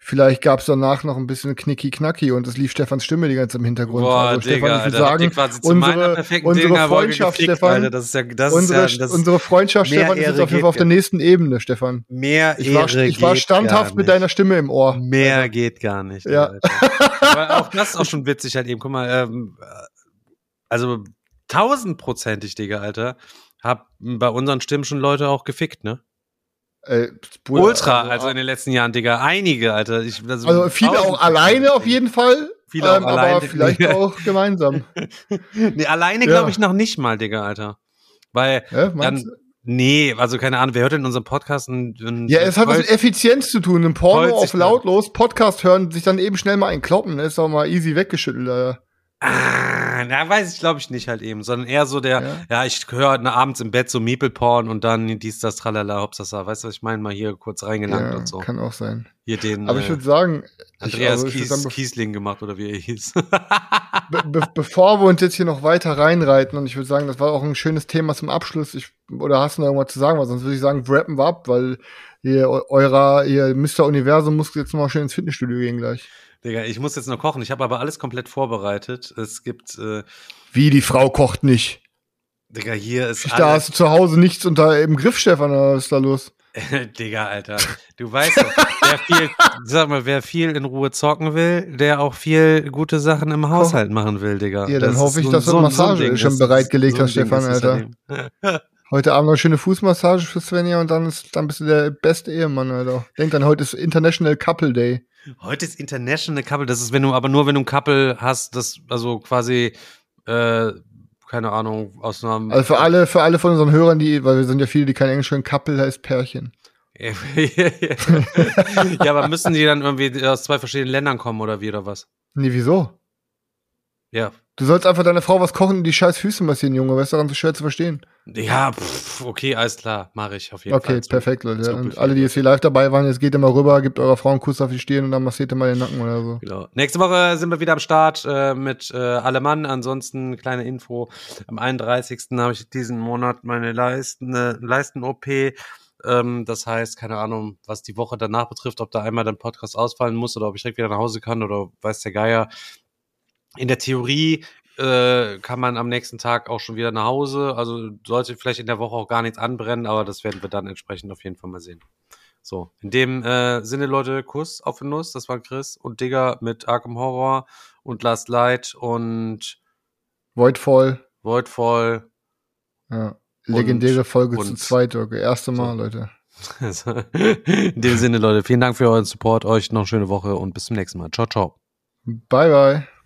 Vielleicht gab es danach noch ein bisschen Knicki-Knacki und es lief Stefans Stimme die ganze im Hintergrund. Boah, also, Digga, Stefan, ich Alter, ihr sagen, unsere, unsere Freundschaft, gefickt, Stefan, Alter, das ist ja, das unsere, ist ja, das unsere Freundschaft, Stefan, ist Ehre jetzt auf jeden Fall auf der nächsten Ebene, Stefan. mehr Ich war, Ehre ich war standhaft mit deiner Stimme im Ohr. Mehr geht gar nicht. Ja. Alter. Aber auch das ist auch schon witzig halt eben. Guck mal, ähm, also tausendprozentig, Digga, Alter. Hab bei unseren Stimmen schon Leute auch gefickt, ne? Äh, Bruder, Ultra, also, in den letzten Jahren, Digga. Einige, Alter. Ich, also viele auch alleine auf jeden Fall. Viele auch ähm, alleine. Aber vielleicht auch gemeinsam. Nee, alleine Ja. glaube ich noch nicht mal, Digga, Alter. Weil Ja, dann, nee, also keine Ahnung, wer hört denn unseren Podcast? Und, und Ja, es hat was mit Effizienz zu tun. Im Porno auf lautlos, Podcast hören, sich dann eben schnell mal einkloppen. Ist auch mal easy weggeschüttelt. Alter. Ah, na, weiß ich, glaube ich nicht halt eben, sondern eher so der, Ja. ja, ich höre ne, abends im Bett so Meeple-Porn und dann dies, das, tralala, hopsasa, weißt du, was ich meine? Mal hier kurz reingelangt Ja, und so. kann auch sein. Hier den Aber ich äh, würde sagen, Andreas also ich würd Kies, sagen, Kiesling gemacht oder wie er hieß. be be bevor wir uns jetzt hier noch weiter reinreiten, und ich würde sagen, das war auch ein schönes Thema zum Abschluss, ich, oder hast du noch irgendwas zu sagen? Weil sonst würde ich sagen, wrappen wir ab, weil ihr, eu- eurer, ihr Mr. Universum muss jetzt mal schön ins Fitnessstudio gehen gleich. Digga, ich muss jetzt noch kochen. Ich habe aber alles komplett vorbereitet. Es gibt, äh, Wie, die Frau kocht nicht? Digga, hier ist Da alles. hast du zu Hause nichts unter im Griff, Stefan, oder was ist da los? Digga, Alter. Du weißt doch, wer viel, sag mal, wer viel in Ruhe zocken will, der auch viel gute Sachen im Haushalt machen will, Digga. Ja, dann Das hoffe ich, so- dass du so Massage schon bereitgelegt so hast, Stefan, Alter. Heute Abend noch eine schöne Fußmassage für Svenja und dann, ist, dann bist du der beste Ehemann, Alter. Denk dann, heute ist International Couple Day. Heute ist International Couple, das ist, wenn du, aber nur wenn du ein Couple hast, das, also quasi, äh, keine Ahnung, aus einer. Also für alle, für alle von unseren Hörern, die, weil wir sind ja viele, die kein Englisch können, Couple heißt Pärchen. ja, aber müssen die dann irgendwie aus zwei verschiedenen Ländern kommen oder wie oder was? Nee, wieso? Ja. Du sollst einfach deiner Frau was kochen und die scheiß Füße massieren, Junge. Was ist daran so schwer zu verstehen? Ja, pff, okay, alles klar, mache ich auf jeden Okay, Fall. perfekt, Leute. so und alle, die jetzt hier live dabei waren, jetzt geht immer rüber, gebt eurer Frau einen Kuss auf die Stirn und dann massiert ihr mal den Nacken oder so. Genau. Nächste Woche sind wir wieder am Start äh, mit äh, Alemann. Ansonsten kleine Info. Am 31. habe ich diesen Monat meine Leisten, äh, Leisten-OP. Ähm, das heißt, keine Ahnung, was die Woche danach betrifft, ob da einmal der Podcast ausfallen muss oder ob ich direkt wieder nach Hause kann oder weiß der Geier. In der Theorie äh, kann man am nächsten Tag auch schon wieder nach Hause. Also sollte vielleicht in der Woche auch gar nichts anbrennen, aber das werden wir dann entsprechend auf jeden Fall mal sehen. So, in dem äh, Sinne, Leute, Kuss auf den Nuss. Das waren Chris und Digger mit Arkham Horror und Last Light und Voidfall. Voidfall. Ja. Legendäre Folge zu und- zweit, okay. Erste Mal, So. Leute. In dem Sinne, Leute, vielen Dank für euren Support. Euch noch eine schöne Woche und bis zum nächsten Mal. Ciao, ciao. Bye, bye.